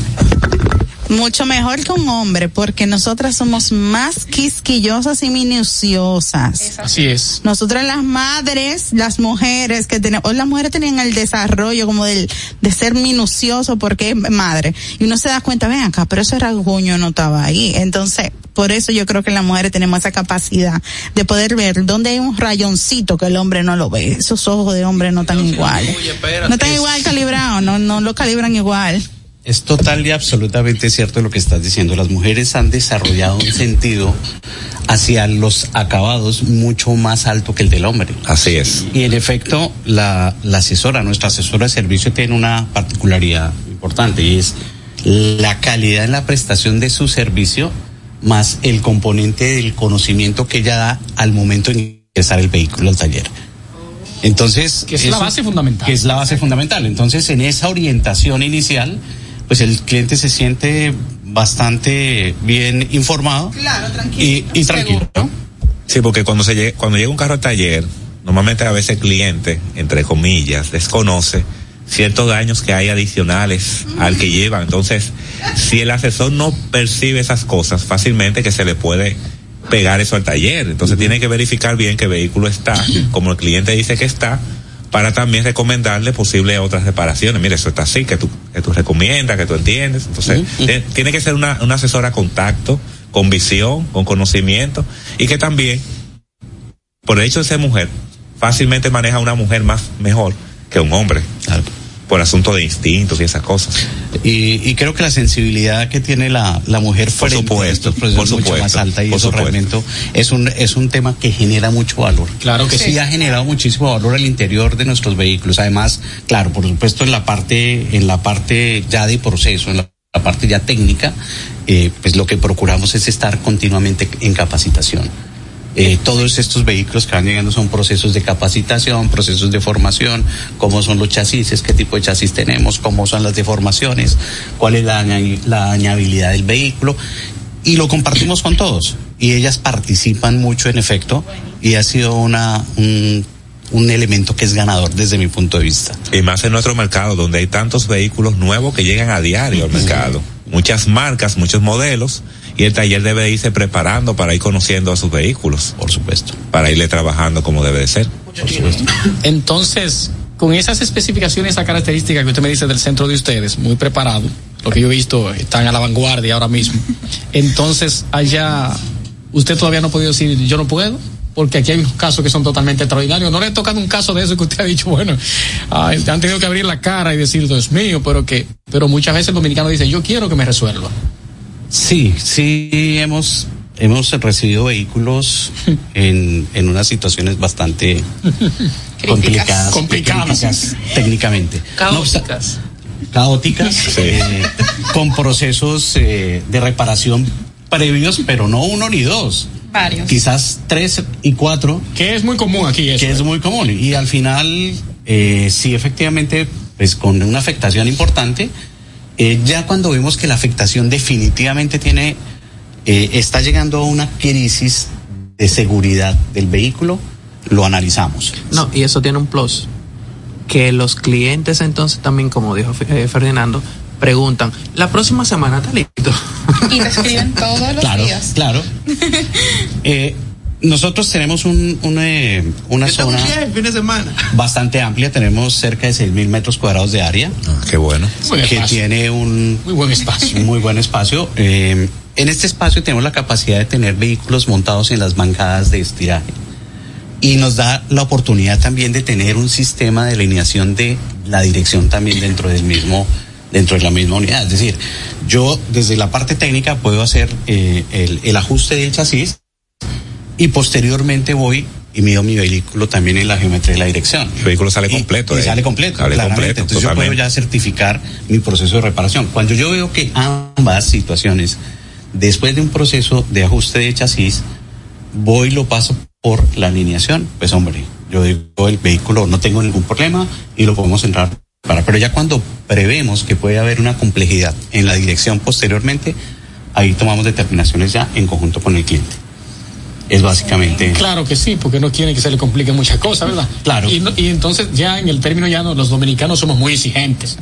Speaker 7: Mucho mejor que un hombre, porque nosotras somos más quisquillosas y minuciosas.
Speaker 10: Así es.
Speaker 7: Nosotras las madres, las mujeres que tenemos, hoy las mujeres tenían el desarrollo como del, de ser minucioso porque es madre. Y uno se da cuenta, ven acá, pero ese rasguño no estaba ahí. Entonces, por eso yo creo que las mujeres tenemos esa capacidad de poder ver dónde hay un rayoncito que el hombre no lo ve. Esos ojos de hombre no están iguales. No están igual calibrados, no, no lo calibran igual.
Speaker 16: Es total y absolutamente cierto lo que estás diciendo. Las mujeres han desarrollado un sentido hacia los acabados mucho más alto que el del hombre.
Speaker 9: Así es.
Speaker 16: Y en efecto, la, la asesora, nuestra asesora de servicio tiene una particularidad importante y es la calidad en la prestación de su servicio más el componente del conocimiento que ella da al momento de ingresar el vehículo al taller. Entonces,
Speaker 10: Que es la base fundamental.
Speaker 16: Que es la base fundamental. Entonces, en esa orientación inicial, pues el cliente se siente bastante bien informado y, y tranquilo. ¿no?
Speaker 9: Sí, porque cuando se llega, cuando llega un carro al taller, normalmente a veces el cliente, entre comillas, desconoce ciertos daños que hay adicionales al que lleva. Entonces, si el asesor no percibe esas cosas fácilmente, que se le puede pegar eso al taller. Entonces tiene que verificar bien que el vehículo está, como el cliente dice que está, para también recomendarle posibles otras reparaciones. Mire, eso está así, que tú, que tú recomiendas, que tú entiendes. Entonces, te- tiene que ser una, una asesora a contacto, con visión, con conocimiento, y que también, por el hecho de ser mujer, fácilmente maneja a una mujer más mejor que un hombre. Por asunto de instintos y esas cosas.
Speaker 16: Y, y creo que la sensibilidad que tiene la, la mujer
Speaker 9: Por
Speaker 16: frente a
Speaker 9: supuesto,
Speaker 16: estos procesos
Speaker 9: por
Speaker 16: es mucho
Speaker 9: supuesto,
Speaker 16: más alta y
Speaker 9: por
Speaker 16: eso
Speaker 9: supuesto.
Speaker 16: realmente es un, es un tema que genera mucho valor.
Speaker 10: Claro que
Speaker 16: sí.
Speaker 10: sí.
Speaker 16: ha generado muchísimo valor al interior de nuestros vehículos. Además, claro, por supuesto en la parte, en la parte ya de proceso, en la, la parte ya técnica, eh, pues lo que procuramos es estar continuamente en capacitación. Eh, todos estos vehículos que van llegando son procesos de capacitación, procesos de formación, cómo son los chasis, qué tipo de chasis tenemos, cómo son las deformaciones, cuál es la, la dañabilidad del vehículo y lo compartimos con todos. Y ellas participan mucho en efecto y ha sido una, un, un elemento que es ganador desde mi punto de vista.
Speaker 9: Y más en nuestro mercado, donde hay tantos vehículos nuevos que llegan a diario al mercado. Muchas marcas, muchos modelos, y el taller debe irse preparando para ir conociendo a sus vehículos.
Speaker 16: Por supuesto.
Speaker 9: Para irle trabajando como debe de ser.
Speaker 10: Entonces, con esas especificaciones, esa característica que usted me dice del centro de ustedes, muy preparado, lo que yo he visto, están a la vanguardia ahora mismo. Entonces, allá, usted todavía no ha podido decir, yo no puedo. porque aquí hay unos casos que son totalmente extraordinarios. No le he tocado un caso de eso que usted ha dicho, bueno, ay, han tenido que abrir la cara y decir, Dios mío, pero que, pero muchas veces el dominicano dice, yo quiero que me resuelva.
Speaker 16: Sí, sí hemos hemos recibido vehículos en, en unas situaciones bastante complicadas,
Speaker 10: Complicadas.
Speaker 16: técnicamente. No
Speaker 10: Caóticas.
Speaker 16: caóticas, eh, con procesos eh, de reparación previos, pero no uno ni dos.
Speaker 15: Varios.
Speaker 16: Quizás tres y cuatro.
Speaker 10: Que es muy común aquí eso.
Speaker 16: Que es muy común. Y al final, eh, sí, efectivamente, pues con una afectación importante, eh, ya cuando vemos que la afectación definitivamente tiene, eh, está llegando a una crisis de seguridad del vehículo, lo analizamos.
Speaker 8: No, y eso tiene un plus. Que los clientes entonces también, como dijo eh, Ferdinando, preguntan, la próxima semana está listo.
Speaker 15: Y te escriben todos los
Speaker 16: Claro,
Speaker 15: días.
Speaker 16: claro. Nosotros tenemos un, un, eh, una zona
Speaker 8: el fin de semana.
Speaker 16: bastante amplia, tenemos cerca de 6 mil metros cuadrados de área.
Speaker 9: qué bueno.
Speaker 10: Buen
Speaker 16: que
Speaker 10: espacio.
Speaker 16: tiene un
Speaker 10: Muy buen espacio.
Speaker 16: muy buen espacio. Eh, en este espacio tenemos la capacidad de tener vehículos montados en las bancadas de estiraje. Y nos da la oportunidad también de tener un sistema de alineación de la dirección también dentro del mismo, dentro de la misma unidad. Es decir, yo desde la parte técnica puedo hacer eh, el, el ajuste del chasis y posteriormente voy y mido mi vehículo también en la geometría de la dirección.
Speaker 9: El vehículo sale completo.
Speaker 16: Y, sale completo.
Speaker 9: Sale completo.
Speaker 16: Entonces yo puedo ya certificar mi proceso de reparación. Cuando yo veo que ambas situaciones, después de un proceso de ajuste de chasis, voy y lo paso por la alineación, pues hombre, yo digo el vehículo no tengo ningún problema y lo podemos entrar para. Pero ya cuando prevemos que puede haber una complejidad en la dirección posteriormente, ahí tomamos determinaciones ya en conjunto con el cliente. Es básicamente.
Speaker 10: Claro que sí, porque no quieren que se le compliquen muchas cosas, ¿verdad?
Speaker 16: Claro.
Speaker 10: Y, y entonces ya en el término ya no, los dominicanos somos muy exigentes,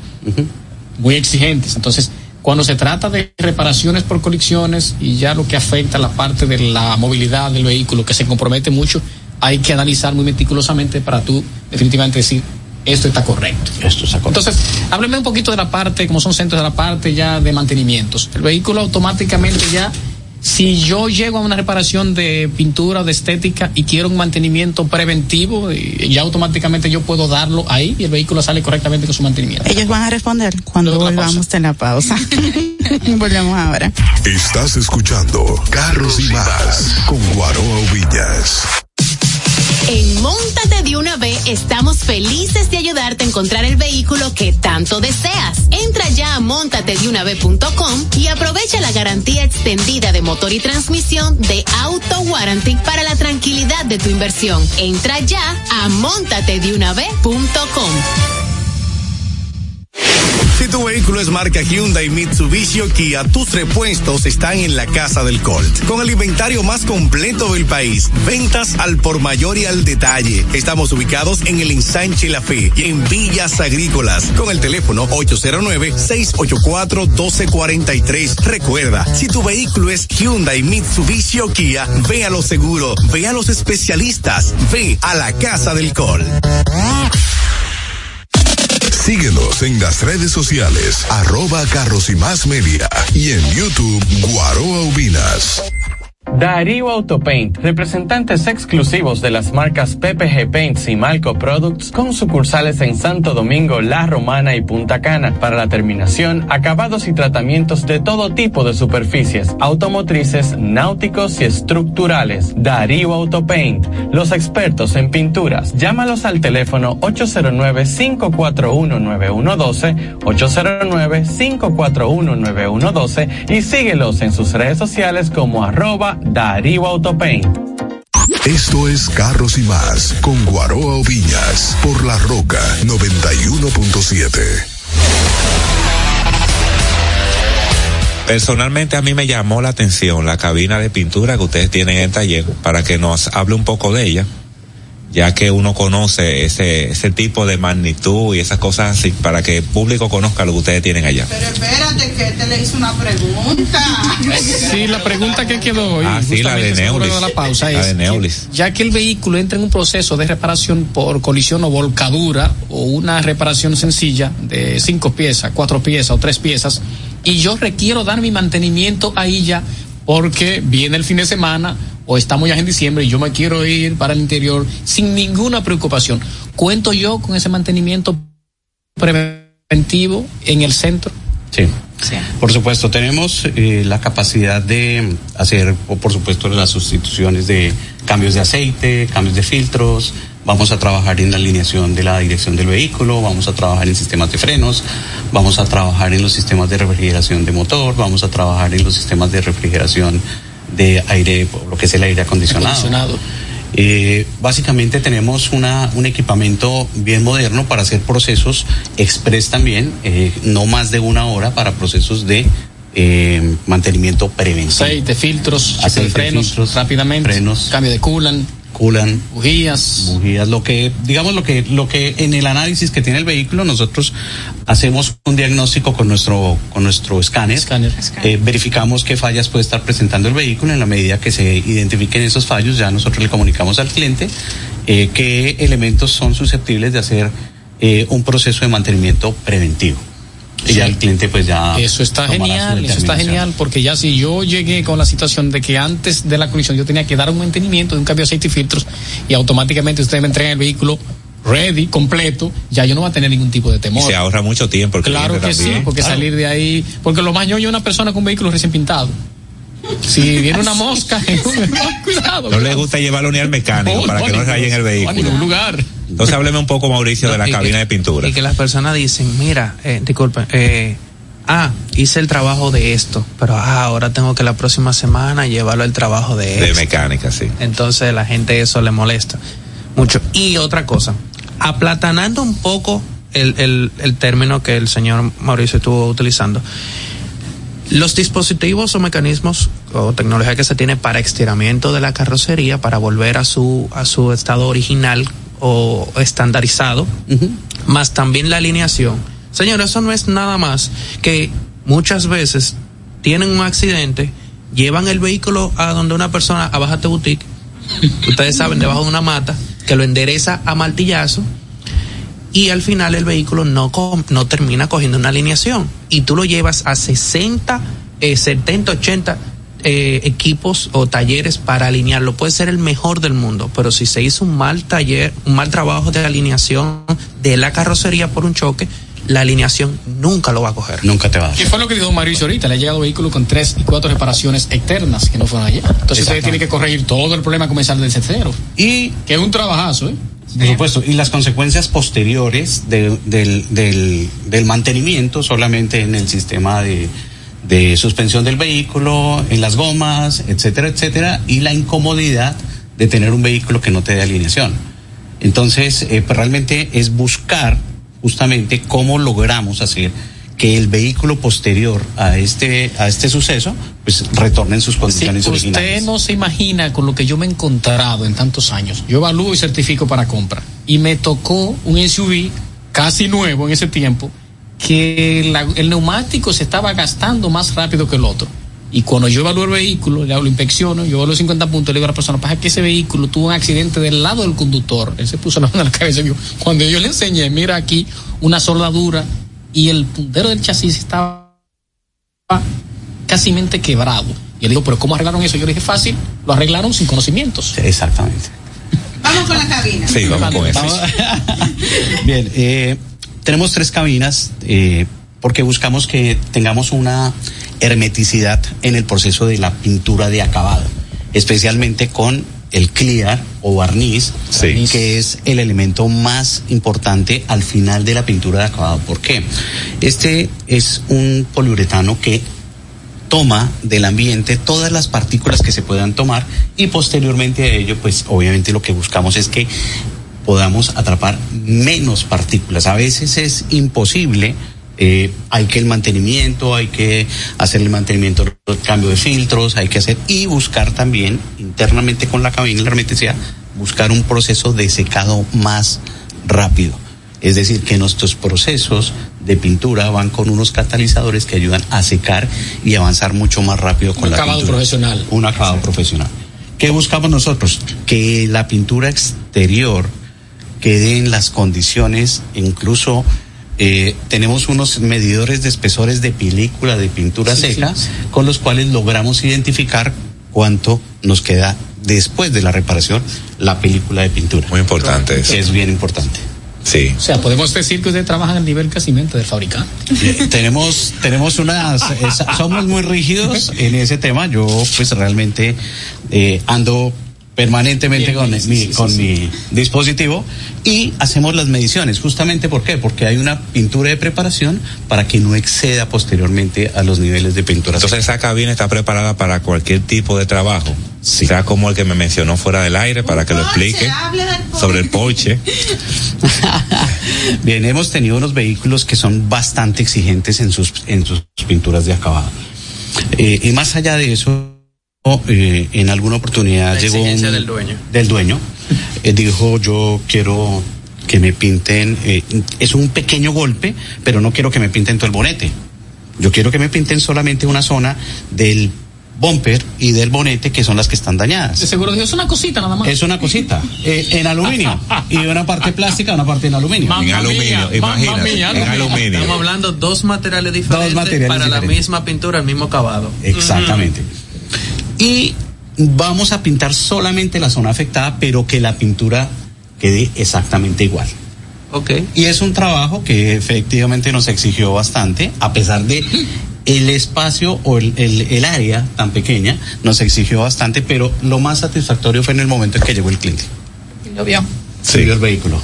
Speaker 10: muy exigentes. Entonces, cuando se trata de reparaciones por colisiones y ya lo que afecta la parte de la movilidad del vehículo, que se compromete mucho, hay que analizar muy meticulosamente para tú definitivamente decir, esto está correcto.
Speaker 16: Esto está correcto.
Speaker 10: Entonces, hábleme un poquito de la parte, como son centros de la parte ya de mantenimientos. El vehículo automáticamente ya, si yo llego a una reparación de pintura o de estética y quiero un mantenimiento preventivo, y ya automáticamente yo puedo darlo ahí y el vehículo sale correctamente con su mantenimiento.
Speaker 7: Ellos van a responder cuando
Speaker 10: Luego
Speaker 7: volvamos de la pausa. Volvemos ahora.
Speaker 4: Estás escuchando Carros y Más con Guaroa Villas.
Speaker 6: En Móntate de una estamos felices de ayudarte a encontrar el vehículo que tanto deseas. Entra ya a montatedeunav.com y aprovecha la garantía extendida de motor y transmisión de Auto Warranty para la tranquilidad de tu inversión. Entra ya a montatedeunav.com.
Speaker 12: Si tu vehículo es marca Hyundai, Mitsubishi o Kia, tus repuestos están en la casa del Colt. Con el inventario más completo del país, ventas al por mayor y al detalle. Estamos ubicados en el ensanche La Fe y en Villas Agrícolas, con el teléfono 809-684-1243. Recuerda, si tu vehículo es Hyundai, Mitsubishi o Kia, ve a lo seguro, ve a los especialistas, ve a la casa del Colt.
Speaker 4: Síguenos en las redes sociales, arroba Carros y Más Media y en YouTube Guaroa Ubinas.
Speaker 17: Darío Autopaint, representantes exclusivos de las marcas PPG Paints y Malco Products con sucursales en Santo Domingo, La Romana y Punta Cana para la terminación, acabados y tratamientos de todo tipo de superficies, automotrices, náuticos y estructurales. Darío Autopaint, los expertos en pinturas. Llámalos al teléfono 809-541-9112, 809-541-9112 y síguelos en sus redes sociales como arroba Darío Autopaint.
Speaker 4: Esto es Carros y Más con Guaroa Viñas por La Roca 91.7.
Speaker 9: Personalmente a mí me llamó la atención la cabina de pintura que ustedes tienen en el taller para que nos hable un poco de ella, ya que uno conoce ese, ese tipo de magnitud y esas cosas así, para que el público conozca lo que ustedes tienen allá.
Speaker 7: Pero espérate que te le hizo una pregunta.
Speaker 10: Sí, la pregunta que quedó hoy,
Speaker 9: Ah, sí, la de Neulis.
Speaker 10: la pausa
Speaker 9: La
Speaker 10: es
Speaker 9: de Neulis.
Speaker 10: que, ya que el vehículo entra en un proceso de reparación por colisión o volcadura o una reparación sencilla de cinco piezas, cuatro piezas o tres piezas y yo requiero dar mi mantenimiento ahí ya porque viene el fin de semana o estamos ya en diciembre y yo me quiero ir para el interior sin ninguna preocupación. ¿Cuento yo con ese mantenimiento preventivo en el centro?
Speaker 16: Sí. Por supuesto, tenemos eh, la capacidad de hacer, por supuesto, las sustituciones de cambios de aceite, cambios de filtros, vamos a trabajar en la alineación de la dirección del vehículo, vamos a trabajar en sistemas de frenos, vamos a trabajar en los sistemas de refrigeración de motor, vamos a trabajar en los sistemas de refrigeración de aire, lo que es el aire acondicionado. Eh, básicamente tenemos una, un equipamiento bien moderno para hacer procesos express también, eh, no más de una hora para procesos de eh, mantenimiento preventivo.
Speaker 10: Aceite, filtros, aceite, frenos, filtros, rápidamente,
Speaker 16: frenos,
Speaker 10: cambio de coolant
Speaker 16: culan
Speaker 10: bujías.
Speaker 16: bujías. Lo que digamos lo que lo que en el análisis que tiene el vehículo nosotros hacemos un diagnóstico con nuestro con nuestro escáner, Eh, verificamos qué fallas puede estar presentando el vehículo. En la medida que se identifiquen esos fallos ya nosotros le comunicamos al cliente eh, qué elementos son susceptibles de hacer eh, un proceso de mantenimiento preventivo y ya el cliente pues ya
Speaker 10: eso está genial eso está genial porque ya si yo llegué con la situación de que antes de la colisión yo tenía que dar un mantenimiento de un cambio de aceite y filtros y automáticamente ustedes me entregan el vehículo ready completo ya yo no voy a tener ningún tipo de temor
Speaker 9: y se ahorra mucho tiempo el
Speaker 10: claro que
Speaker 9: también.
Speaker 10: sí porque
Speaker 9: claro.
Speaker 10: salir de ahí porque lo más ñoño es una persona con un vehículo recién pintado si viene una mosca, cuidado.
Speaker 9: No le gusta llevarlo ni al mecánico
Speaker 10: No,
Speaker 9: para que no
Speaker 10: ni-
Speaker 9: raye en el
Speaker 10: a
Speaker 9: vehículo.
Speaker 10: ningún lugar.
Speaker 9: Entonces hábleme un poco, Mauricio, de la cabina
Speaker 8: que-
Speaker 9: de pintura.
Speaker 8: Y que las personas dicen, mira, eh, disculpen, eh, ah, hice el trabajo de esto, pero ah, ahora tengo que la próxima semana llevarlo al trabajo de
Speaker 9: De
Speaker 8: esto.
Speaker 9: mecánica, sí.
Speaker 8: Entonces la gente eso le molesta mucho. Y otra cosa, aplatanando un poco el, el, el término que el señor Mauricio estuvo utilizando, los dispositivos o mecanismos o tecnología que se tiene para estiramiento de la carrocería, para volver a su, a su estado original o estandarizado, más también la alineación. Señor, eso no es nada más que muchas veces tienen un accidente, llevan el vehículo a donde una persona, a Bájate Boutique, ustedes saben, debajo de una mata, que lo endereza a martillazo, y al final el vehículo no, no termina cogiendo una alineación. Y tú lo llevas a 60, eh, 70, 80 eh, equipos o talleres para alinearlo. Puede ser el mejor del mundo, pero si se hizo un mal taller, un mal trabajo de alineación de la carrocería por un choque, la alineación nunca lo va a coger.
Speaker 16: Nunca te va a dar.
Speaker 10: ¿Qué fue lo que dijo Mauricio ahorita? Le ha llegado vehículo con tres y cuatro reparaciones externas que no fueron allá. Entonces usted tiene que corregir todo el problema comenzar desde cero.
Speaker 16: Y
Speaker 10: que es un trabajazo, ¿eh?
Speaker 16: Por supuesto, y las consecuencias posteriores de- del, del, del mantenimiento solamente en el sistema de, de suspensión del vehículo, en las gomas, etcétera, etcétera, y la incomodidad de tener un vehículo que no te dé alineación. Entonces, eh, pues realmente es buscar justamente cómo logramos hacer que el vehículo posterior a este, a este suceso, pues retorne en sus condiciones
Speaker 10: Sí,
Speaker 16: originales.
Speaker 10: usted no se imagina con lo que yo me he encontrado en tantos años. Yo evalúo y certifico para compra. Y me tocó un SUV casi nuevo en ese tiempo que la- el neumático se estaba gastando más rápido que el otro. Y cuando yo evalúo el vehículo, le hablo inspecciono, yo los 50 puntos, le digo a la persona, pasa que ese vehículo tuvo un accidente del lado del conductor. Él se puso la mano en la cabeza y dijo, cuando yo le enseñé, mira aquí una soldadura y el puntero del chasis estaba casi quebrado. Y él dijo, pero ¿cómo arreglaron eso? Yo le dije, fácil, lo arreglaron sin conocimientos.
Speaker 16: Exactamente.
Speaker 7: Vamos con la cabina.
Speaker 9: Sí, vamos con eso.
Speaker 16: Bien, eh, tenemos tres cabinas eh, porque buscamos que tengamos una hermeticidad en el proceso de la pintura de acabado, especialmente con el clear o barniz, que es el elemento más importante al final de la pintura de acabado. ¿Por qué? Este es un poliuretano que toma del ambiente todas las partículas que se puedan tomar y posteriormente a ello, pues obviamente lo que buscamos es que podamos atrapar menos partículas. A veces es imposible, eh, hay que el mantenimiento, hay que hacer el mantenimiento, el cambio de filtros, hay que hacer y buscar también internamente con la cabina la hermeticidad, buscar un proceso de secado más rápido. Es decir, que nuestros procesos de pintura van con unos catalizadores que ayudan a secar y avanzar mucho más rápido con
Speaker 10: Un
Speaker 16: la
Speaker 10: acabado
Speaker 16: pintura.
Speaker 10: profesional.
Speaker 16: Un acabado profesional. ¿Qué buscamos nosotros? Que la pintura exterior quede en las condiciones, incluso eh, tenemos unos medidores de espesores de película de pintura
Speaker 10: Sí,
Speaker 16: seca,
Speaker 10: sí, sí.
Speaker 16: con los cuales logramos identificar cuánto nos queda después de la reparación la película de pintura.
Speaker 9: Muy importante eso.
Speaker 16: Es bien importante.
Speaker 9: Sí.
Speaker 10: O sea, podemos decir que ustedes trabajan al nivel casi mente del fabricante.
Speaker 16: Tenemos tenemos unas somos muy rígidos en ese tema yo pues realmente eh, ando permanentemente con, mi, con mi dispositivo y hacemos las mediciones. Justamente ¿por qué? Porque hay una pintura de preparación para que no exceda posteriormente a los niveles de pintura.
Speaker 9: Entonces esa cabina está preparada para cualquier tipo de trabajo. Sea como el que me mencionó fuera del aire para que lo explique sobre el Porsche.
Speaker 16: Bien, hemos tenido unos vehículos que son bastante exigentes en sus, en sus pinturas de acabado. Eh, y más allá de eso, eh, en alguna oportunidad
Speaker 8: La
Speaker 16: llegó un-
Speaker 8: del dueño.
Speaker 16: del dueño, eh, dijo yo quiero que me pinten, eh, es un pequeño golpe, pero no quiero que me pinten todo el bonete. Yo quiero que me pinten solamente una zona del bumper y del bonete que son las que están dañadas.
Speaker 10: De seguro es una cosita nada más.
Speaker 16: Es una cosita, eh, en aluminio. y una parte plástica, una parte en aluminio.
Speaker 8: Mamma
Speaker 9: En aluminio, imagínate. en aluminio.
Speaker 8: Estamos hablando dos materiales diferentes
Speaker 16: materiales
Speaker 8: para la misma pintura, el mismo acabado.
Speaker 16: Exactamente. Y vamos a pintar solamente la zona afectada, pero que la pintura quede exactamente igual.
Speaker 8: Ok.
Speaker 16: Y es un trabajo que efectivamente nos exigió bastante, a pesar de el espacio o el, el- el área tan pequeña, nos exigió bastante, pero lo más satisfactorio fue en el momento en que llegó el cliente.
Speaker 15: Lo vio.
Speaker 16: Se vio el vehículo.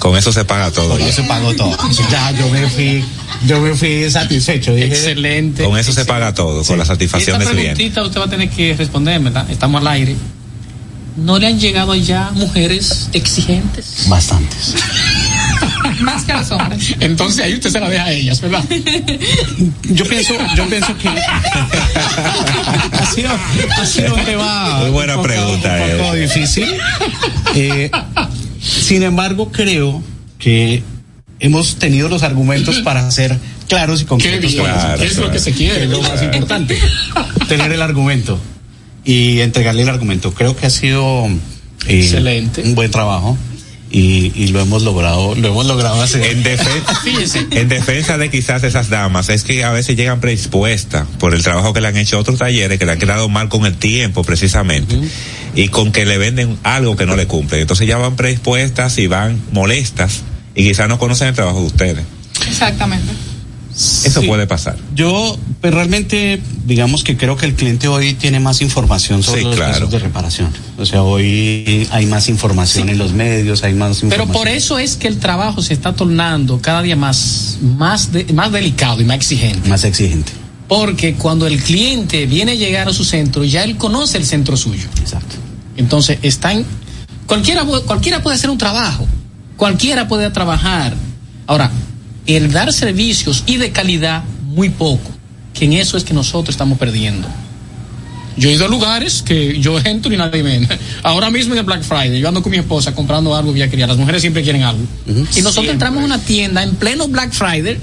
Speaker 9: Con eso se paga todo.
Speaker 16: Con
Speaker 9: ya.
Speaker 16: eso se pagó todo. Ya yo me fui, yo me fui satisfecho. Dije,
Speaker 10: Excelente.
Speaker 9: Con eso se paga todo, con la satisfacción del cliente.
Speaker 10: usted va a tener que responder, ¿verdad? Estamos al aire. ¿No le han llegado ya mujeres exigentes?
Speaker 16: Bastantes.
Speaker 15: Más que los hombres.
Speaker 10: Entonces ahí usted se la deja a ellas, ¿verdad?
Speaker 16: Yo pienso, yo pienso que ha sido, ha sido un tema
Speaker 9: Muy buena
Speaker 16: un poco-
Speaker 9: pregunta,
Speaker 16: un poco
Speaker 9: eh.
Speaker 16: difícil. Eh, sin embargo, creo que hemos tenido los argumentos para ser claros y concretos.
Speaker 10: ¿qué es lo que se quiere?
Speaker 16: Es lo más importante. Tener el argumento y entregarle el argumento. Creo que ha sido eh,
Speaker 10: Excelente.
Speaker 16: un buen trabajo. Y, y lo hemos logrado, lo hemos logrado hacer.
Speaker 9: En defensa,
Speaker 10: Fíjese.
Speaker 9: en defensa de quizás esas damas, es que a veces llegan predispuestas por el trabajo que le han hecho otros talleres, que le han quedado mal con el tiempo precisamente, y con que le venden algo que no le cumple. Entonces ya van predispuestas y van molestas, y quizás no conocen el trabajo de ustedes.
Speaker 15: Exactamente.
Speaker 9: Eso
Speaker 16: Sí.
Speaker 9: puede pasar.
Speaker 16: Yo, pues realmente, digamos que creo que el cliente hoy tiene más información sobre
Speaker 9: Sí,
Speaker 16: los
Speaker 9: claro.
Speaker 16: casos de reparación. O sea, hoy hay más información en los medios, hay más información.
Speaker 10: Pero por eso es que el trabajo se está tornando cada día más, más, de- más delicado y más exigente.
Speaker 16: Más exigente.
Speaker 10: Porque cuando el cliente viene a llegar a su centro, ya él conoce el centro suyo.
Speaker 16: Exacto.
Speaker 10: Entonces, están. Cualquiera, cualquiera puede hacer un trabajo. Cualquiera puede trabajar. Ahora, el dar servicios y de calidad, muy poco. Que en eso es que nosotros estamos perdiendo. Yo he ido a lugares que yo entro y nadie me. Ahora mismo en el Black Friday, yo ando con mi esposa comprando algo que ella quería. Las mujeres siempre quieren algo. Y nosotros entramos a una tienda en pleno Black Friday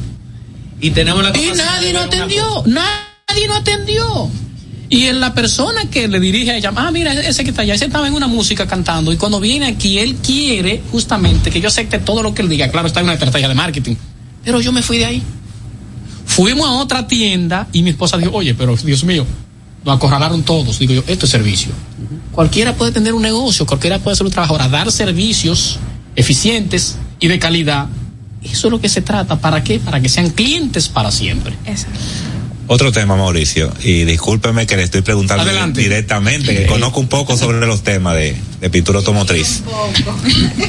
Speaker 8: Y tenemos la
Speaker 10: y nadie nos atendió, nadie nos atendió. Y en la persona que le dirige a ella, ah, mira, ese que está allá, ese estaba en una música cantando. Y cuando viene aquí, él quiere justamente que yo acepte todo lo que él diga. Claro, está en una estrategia de marketing. Pero yo me fui de ahí. Fuimos a otra tienda y mi esposa dijo, oye, pero Dios mío, nos acorralaron todos. Digo yo, esto es servicio. Cualquiera puede tener un negocio, cualquiera puede hacer un trabajo. Ahora, dar servicios eficientes y de calidad, eso es lo que se trata. ¿Para qué? Para que sean clientes para siempre.
Speaker 15: Exacto.
Speaker 9: Otro tema, Mauricio, y discúlpeme que le estoy preguntando
Speaker 10: Adelante.
Speaker 9: directamente, que conozco un poco sobre los temas de, de pintura automotriz.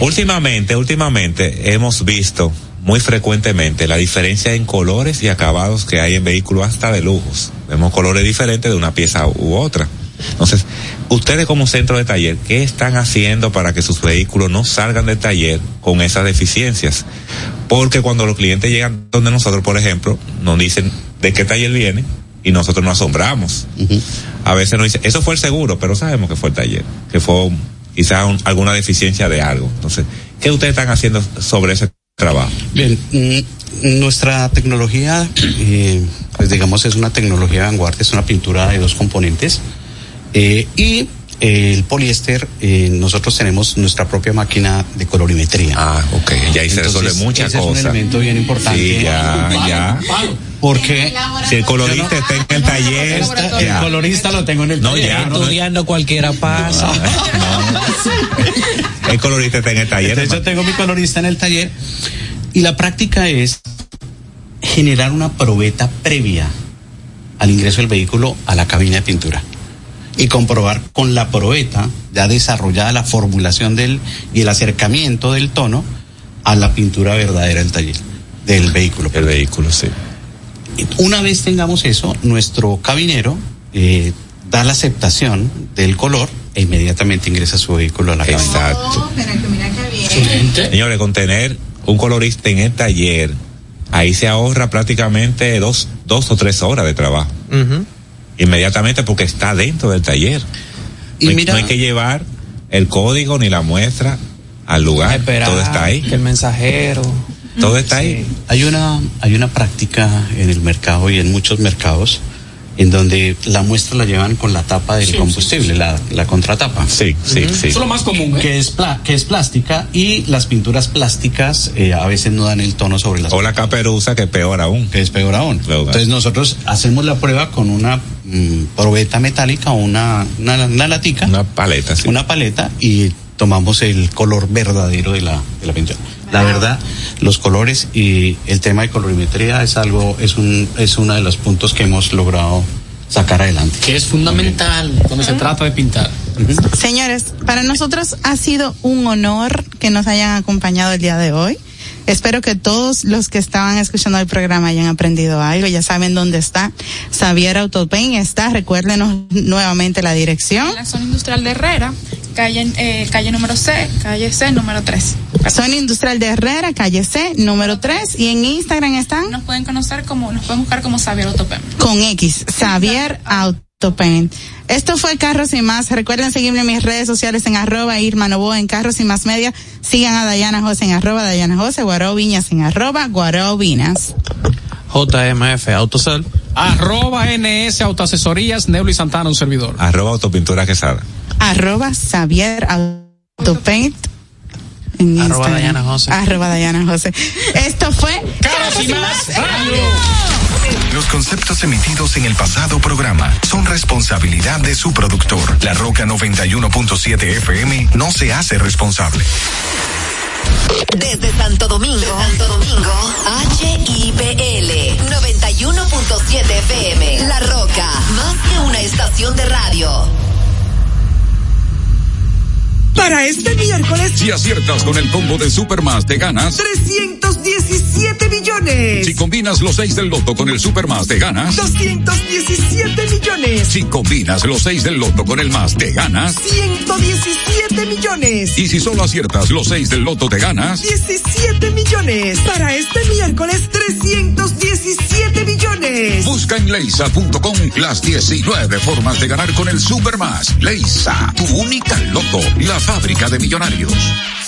Speaker 9: Últimamente, últimamente hemos visto muy frecuentemente la diferencia en colores y acabados que hay en vehículos hasta de lujos. Vemos colores diferentes de una pieza u otra. Entonces, ustedes como centro de taller, ¿qué están haciendo para que sus vehículos no salgan del taller con esas deficiencias? Porque cuando los clientes llegan donde nosotros, por ejemplo, nos dicen de qué taller viene y nosotros nos asombramos. A veces nos dicen, eso fue el seguro, pero sabemos que fue el taller, que fue quizás un- alguna deficiencia de algo. Entonces, ¿qué ustedes están haciendo sobre ese trabajo?
Speaker 16: Bien, mm, nuestra tecnología, eh, pues digamos, es una tecnología de vanguardia, es una pintura de dos componentes. eh, y eh, el poliéster, eh, nosotros tenemos nuestra propia máquina de colorimetría.
Speaker 9: Ah, ok, ya ahí se resuelve muchas
Speaker 16: ese Es
Speaker 9: cosas.
Speaker 16: un elemento bien importante.
Speaker 9: Sí, ya, ya.
Speaker 16: Porque
Speaker 9: Si el colorista está en el taller,
Speaker 8: El colorista lo tengo en el
Speaker 9: No,
Speaker 8: taller.
Speaker 9: ya, no,
Speaker 8: estudiando cualquiera pasa.
Speaker 9: el colorista está en el taller.
Speaker 16: Entonces yo tengo mi colorista en el taller y la práctica es generar una probeta previa al ingreso del vehículo a la cabina de pintura y comprobar con la probeta ya desarrollada la formulación del y el acercamiento del tono a la pintura verdadera del taller del vehículo.
Speaker 9: El vehículo, sí.
Speaker 16: Una vez tengamos eso, nuestro cabinero eh, da la aceptación del color e inmediatamente ingresa su vehículo a la cabina.
Speaker 9: Exacto. Señores, con tener un colorista en el taller, ahí se ahorra prácticamente dos, dos o tres horas de trabajo. Inmediatamente porque está dentro del taller.
Speaker 16: Y
Speaker 9: no, hay-
Speaker 16: mira-
Speaker 9: no hay que llevar el código ni la muestra al lugar.
Speaker 8: Esperar
Speaker 9: Todo está ahí.
Speaker 8: Que el mensajero.
Speaker 9: Todo está ahí.
Speaker 16: Hay una, hay una práctica en el mercado y en muchos mercados en donde la muestra la llevan con la tapa del
Speaker 10: Sí,
Speaker 16: combustible, La, la contratapa.
Speaker 9: Sí, sí,
Speaker 10: Eso es lo más común. ¿eh?
Speaker 16: Que es, pla- que es plástica y las pinturas plásticas eh, a veces no dan el tono sobre las
Speaker 9: O la caperuza, que es peor aún.
Speaker 16: que es peor aún. Entonces nosotros hacemos la prueba con una mm, probeta metálica o una, una, una latica,
Speaker 9: Una paleta, sí.
Speaker 16: una paleta y tomamos el color verdadero de la, de la pintura. La verdad, los colores y el tema de colorimetría es algo, es un, es uno de los puntos que hemos logrado sacar adelante.
Speaker 10: Que es fundamental cuando se trata de pintar.
Speaker 7: Señores, para nosotros ha sido un honor que nos hayan acompañado el día de hoy. Espero que todos los que estaban escuchando el programa hayan aprendido algo. Ya saben dónde está. Xavier Autopain está. Recuérdenos nuevamente la dirección.
Speaker 15: En la zona industrial de Herrera, calle, eh, calle número C, calle C número 3.
Speaker 7: Zona Industrial de Herrera, calle C, número 3. Y en Instagram están
Speaker 15: Nos pueden conocer como, nos pueden buscar como Xavier Autopem.
Speaker 7: con X, Xavier Autopain. Esto fue Carros y Más. Recuerden seguirme en mis redes sociales en arroba Irma Novoa en Carros y Más Media. Sigan a Dayana José en arroba Dayana José, Guarao Viñas en arroba Guarao Viñas.
Speaker 8: JMF Autosel.
Speaker 10: Arroba NS Autoasesorías, Neulo y Santana, un servidor.
Speaker 9: Arroba autopintura quesada.
Speaker 7: arroba Xavier Autopaint en
Speaker 8: Arroba
Speaker 7: Instagram.
Speaker 8: Dayana José.
Speaker 7: Arroba Dayana José. Esto fue
Speaker 10: Carros y Más Radio.
Speaker 1: Los conceptos emitidos en el pasado programa son responsabilidad de su productor. La Roca 91.7 FM no se hace responsable.
Speaker 18: Desde Santo Domingo, Santo Domingo, HIPL 91.7 FM. La Roca, más que una estación de radio.
Speaker 19: Para este miércoles,
Speaker 20: Si aciertas con el combo de Supermas te ganas.
Speaker 19: 317 millones.
Speaker 20: Si combinas los 6 del loto con el Supermas te ganas.
Speaker 19: 217 millones.
Speaker 20: Si combinas los 6 del loto con el más te ganas.
Speaker 19: 117 millones.
Speaker 20: Y si solo aciertas los 6 del loto te ganas.
Speaker 19: 17 millones. Para este miércoles, 317 millones.
Speaker 20: Busca en leisa.com las 19 formas de ganar con el Supermas. Leisa, tu única loto, fábrica de millonarios.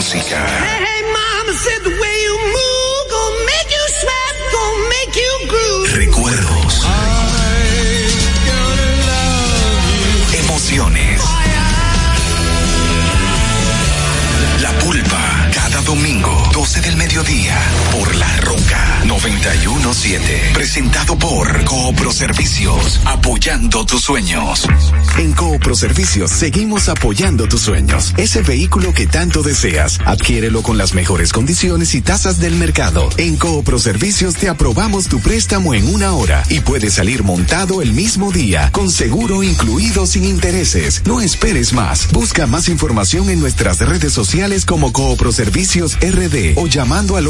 Speaker 1: música.
Speaker 19: Hey, mama said the way you move, gonna make you sweat, gonna make you groove.
Speaker 1: Recuerdos. Emociones. La pulpa. Cada domingo, 12 del mediodía, por La Roca 917. Presentado por Coopro Servicios, apoyando tus sueños. En Coopro Servicios seguimos apoyando tus sueños. Ese vehículo que tanto deseas, adquiérelo con las mejores condiciones y tasas del mercado. En Coopro Servicios te aprobamos tu préstamo en una hora y puedes salir montado el mismo día, con seguro incluido sin intereses. No esperes más. Busca más información en nuestras redes sociales como Coopro Servicios RD o llamando al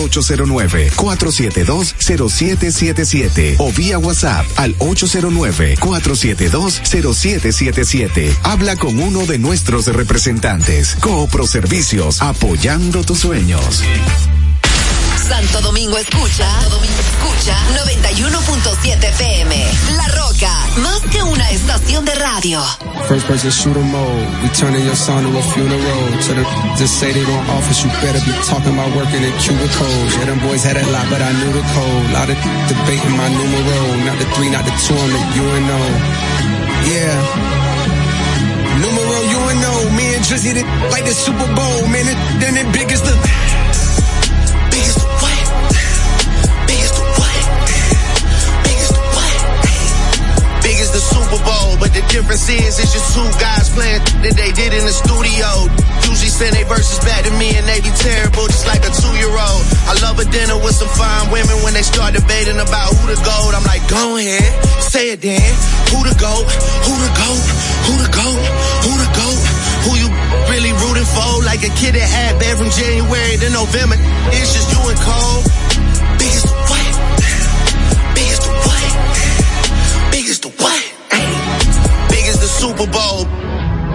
Speaker 1: 809-472-0777 o vía WhatsApp al 809-472-0777. Habla con uno de nuestros representantes. Coopro Servicios, apoyando tus sueños.
Speaker 18: Santo Domingo escucha, Santo Domingo escucha 91.7 FM. La Roca, más que una estación de radio.
Speaker 21: First person shooter mode. We turning your son to a funeral. To the just say they don't office, you better be talking about working in cubicles. Yeah, them boys had a lot, but I knew the code. Lot of debating my numero. Not the three, not the two, I'm the UNO. Yeah. Numero UNO. Me and Drizzy like the Super Bowl. Man, it, then it big as the. The
Speaker 22: Super Bowl, but the difference is it's just two guys playing that they did in the studio. Usually send their verses back to me and they be terrible, just like a two-year-old. I love a dinner with some fine women when they start debating about who the gold. I'm like, go ahead, say it then. Who the goat? Who the goat? Who the goat? Who the goat? Who you really rooting for? Like a kid that had bad from January to November. It's just you and Cole. Big as the what? Big as the what? As the Super Bowl.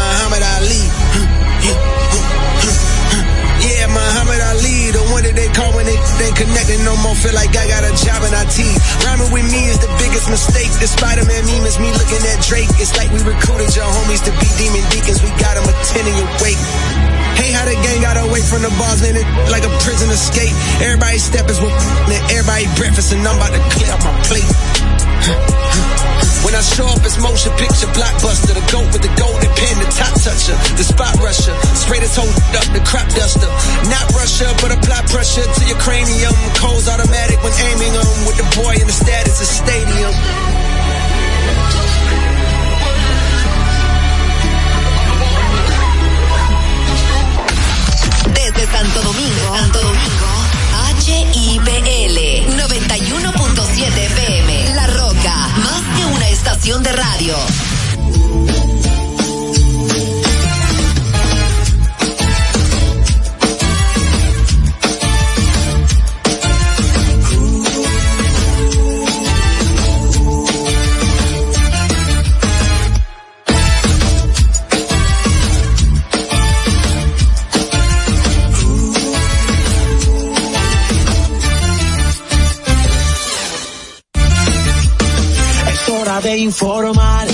Speaker 21: Muhammad Ali. Yeah, Muhammad Ali, the one that they call when they ain't connected no more. Feel like I got a job in IT. Rhyming with me is the biggest mistake. The Spider-Man meme is me looking at Drake. It's like we recruited your homies to be demon deacons. We got them attending your wake. Hey, how the gang got away from the bars, man, it like a prison escape. Everybody stepping with and everybody breakfast, and I'm about to clear up my plate. When I show up, it's motion picture blockbuster. The goat with the golden pen, the top toucher, the spot rusher. Spray this whole up, the crop duster. Not Russia, but apply pressure to your cranium. Cold's automatic when aiming them with the boy in the status of stadium.
Speaker 18: Desde Santo Domingo, Santo Domingo, HIPL estación de radio.
Speaker 19: De informar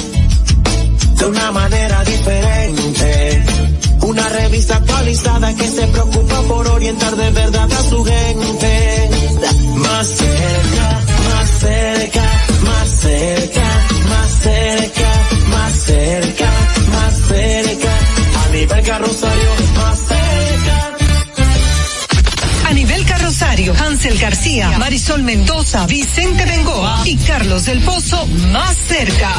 Speaker 19: de una manera diferente. Una revista actualizada que se preocupa por orientar de verdad a su gente. Más cerca, más cerca, más cerca, más cerca, más cerca, más cerca. A nivel carrosario, más cerca.
Speaker 23: Carrosario, Hansel García, Marisol Mendoza, Vicente Bengoa y Carlos del Pozo más cerca.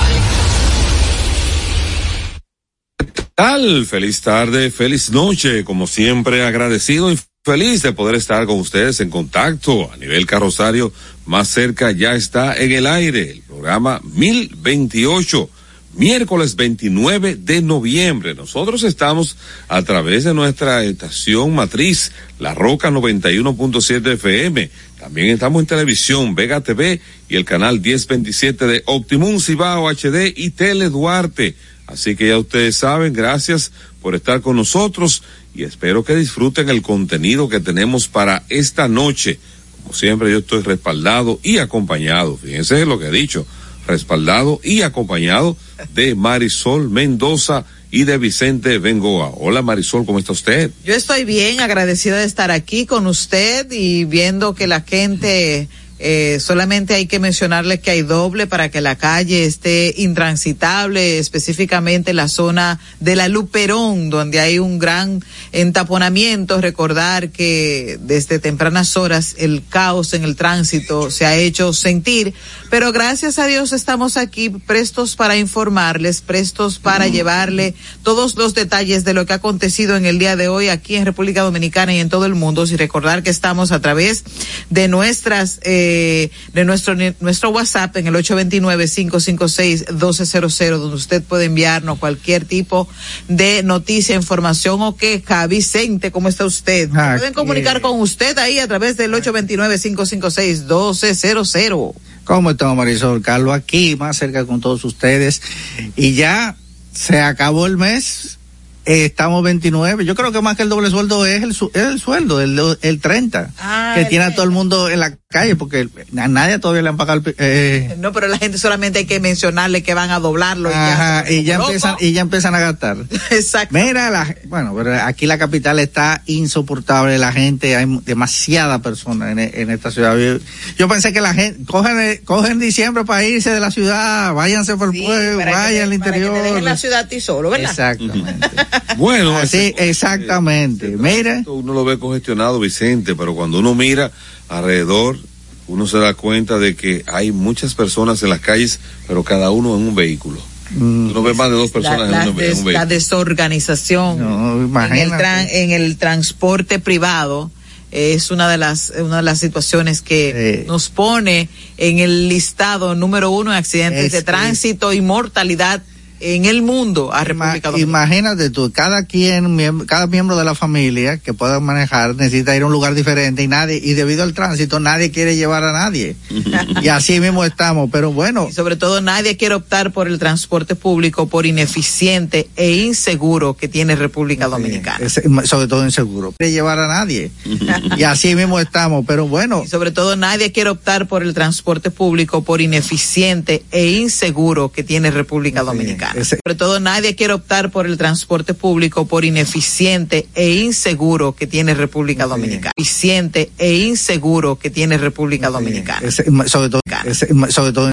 Speaker 24: tal? Feliz tarde, feliz noche, como siempre agradecido y feliz de poder estar con ustedes en contacto a nivel carrosario más cerca ya está en el aire el programa 1028 miércoles 29 de noviembre. Nosotros estamos a través de nuestra estación matriz, La Roca 91.7 FM. También estamos en televisión, Vega TV y el canal 1027 de Optimum Cibao HD y Tele Duarte. Así que ya ustedes saben, gracias por estar con nosotros y espero que disfruten el contenido que tenemos para esta noche. Como siempre, yo estoy respaldado y acompañado. Fíjense lo que he dicho, respaldado y acompañado de Marisol Mendoza y de Vicente Bengoa. Hola Marisol, ¿cómo está usted?
Speaker 25: Yo estoy bien, agradecida de estar aquí con usted y viendo que la gente
Speaker 26: Eh, solamente hay que mencionarles que hay doble para que la calle esté intransitable, específicamente la zona de la Luperón, donde hay un gran entaponamiento. Recordar que desde tempranas horas el caos en el tránsito se ha hecho sentir, pero gracias a Dios estamos aquí prestos para informarles, prestos para llevarle todos los detalles de lo que ha acontecido en el día de hoy aquí en República Dominicana y en todo el mundo. Y recordar que estamos a través de nuestras eh, de nuestro nuestro WhatsApp en el 829-556-1200, donde usted puede enviarnos cualquier tipo de noticia, información o queja. Vicente, ¿cómo está usted? Pueden comunicar con usted ahí a través del 829-556-1200.
Speaker 27: ¿Cómo estamos, Marisol? Carlos, aquí, más cerca con todos ustedes. Y ya se acabó el mes eh, estamos 29. Yo creo que más que el doble sueldo es el, es el sueldo, el, el 30, ah, que tiene a todo el mundo en la calle, porque a nadie todavía le han pagado.
Speaker 26: Eh. No, pero la gente solamente hay que mencionarle que van a doblarlo.
Speaker 27: Ajá, y, ya, empiezan, y ya empiezan a gastar.
Speaker 26: Exacto.
Speaker 27: Mira, la, bueno, pero aquí la capital está insoportable, la gente, hay demasiada personas en, en esta ciudad. Yo, pensé que la gente, cogen, cogen diciembre para irse de la ciudad, váyanse por el pueblo, vayan al interior.
Speaker 26: en la ciudad a ti solo, ¿verdad?
Speaker 27: Exactamente.
Speaker 24: Bueno,
Speaker 27: sí, exactamente. Mira.
Speaker 24: Uno lo ve congestionado, Vicente, pero cuando uno mira alrededor, uno se da cuenta de que hay muchas personas en las calles, pero cada uno en un vehículo. Mm. Uno ve más de dos personas en, un, vehículo.
Speaker 26: La desorganización en, el en, el transporte privado es una de las una de las situaciones que nos pone en el listado número uno de accidentes de tránsito y mortalidad en el mundo a República Dominicana.
Speaker 27: Imagínate tú, cada quien, cada miembro de la familia que pueda manejar necesita ir a un lugar diferente y nadie, y debido al tránsito nadie quiere llevar a nadie. y así mismo estamos, pero bueno.
Speaker 26: Y sobre todo nadie quiere optar por el transporte público por ineficiente e inseguro que tiene República Dominicana.
Speaker 27: sobre todo inseguro. Quiere llevar a nadie. y así mismo estamos, pero bueno.
Speaker 26: Y sobre todo nadie quiere optar por el transporte público por ineficiente e inseguro que tiene República Dominicana. Sobre todo nadie quiere optar por el transporte público por ineficiente e inseguro que tiene República Dominicana. Eficiente e inseguro que tiene República Dominicana.
Speaker 27: sobre todo, sobre todo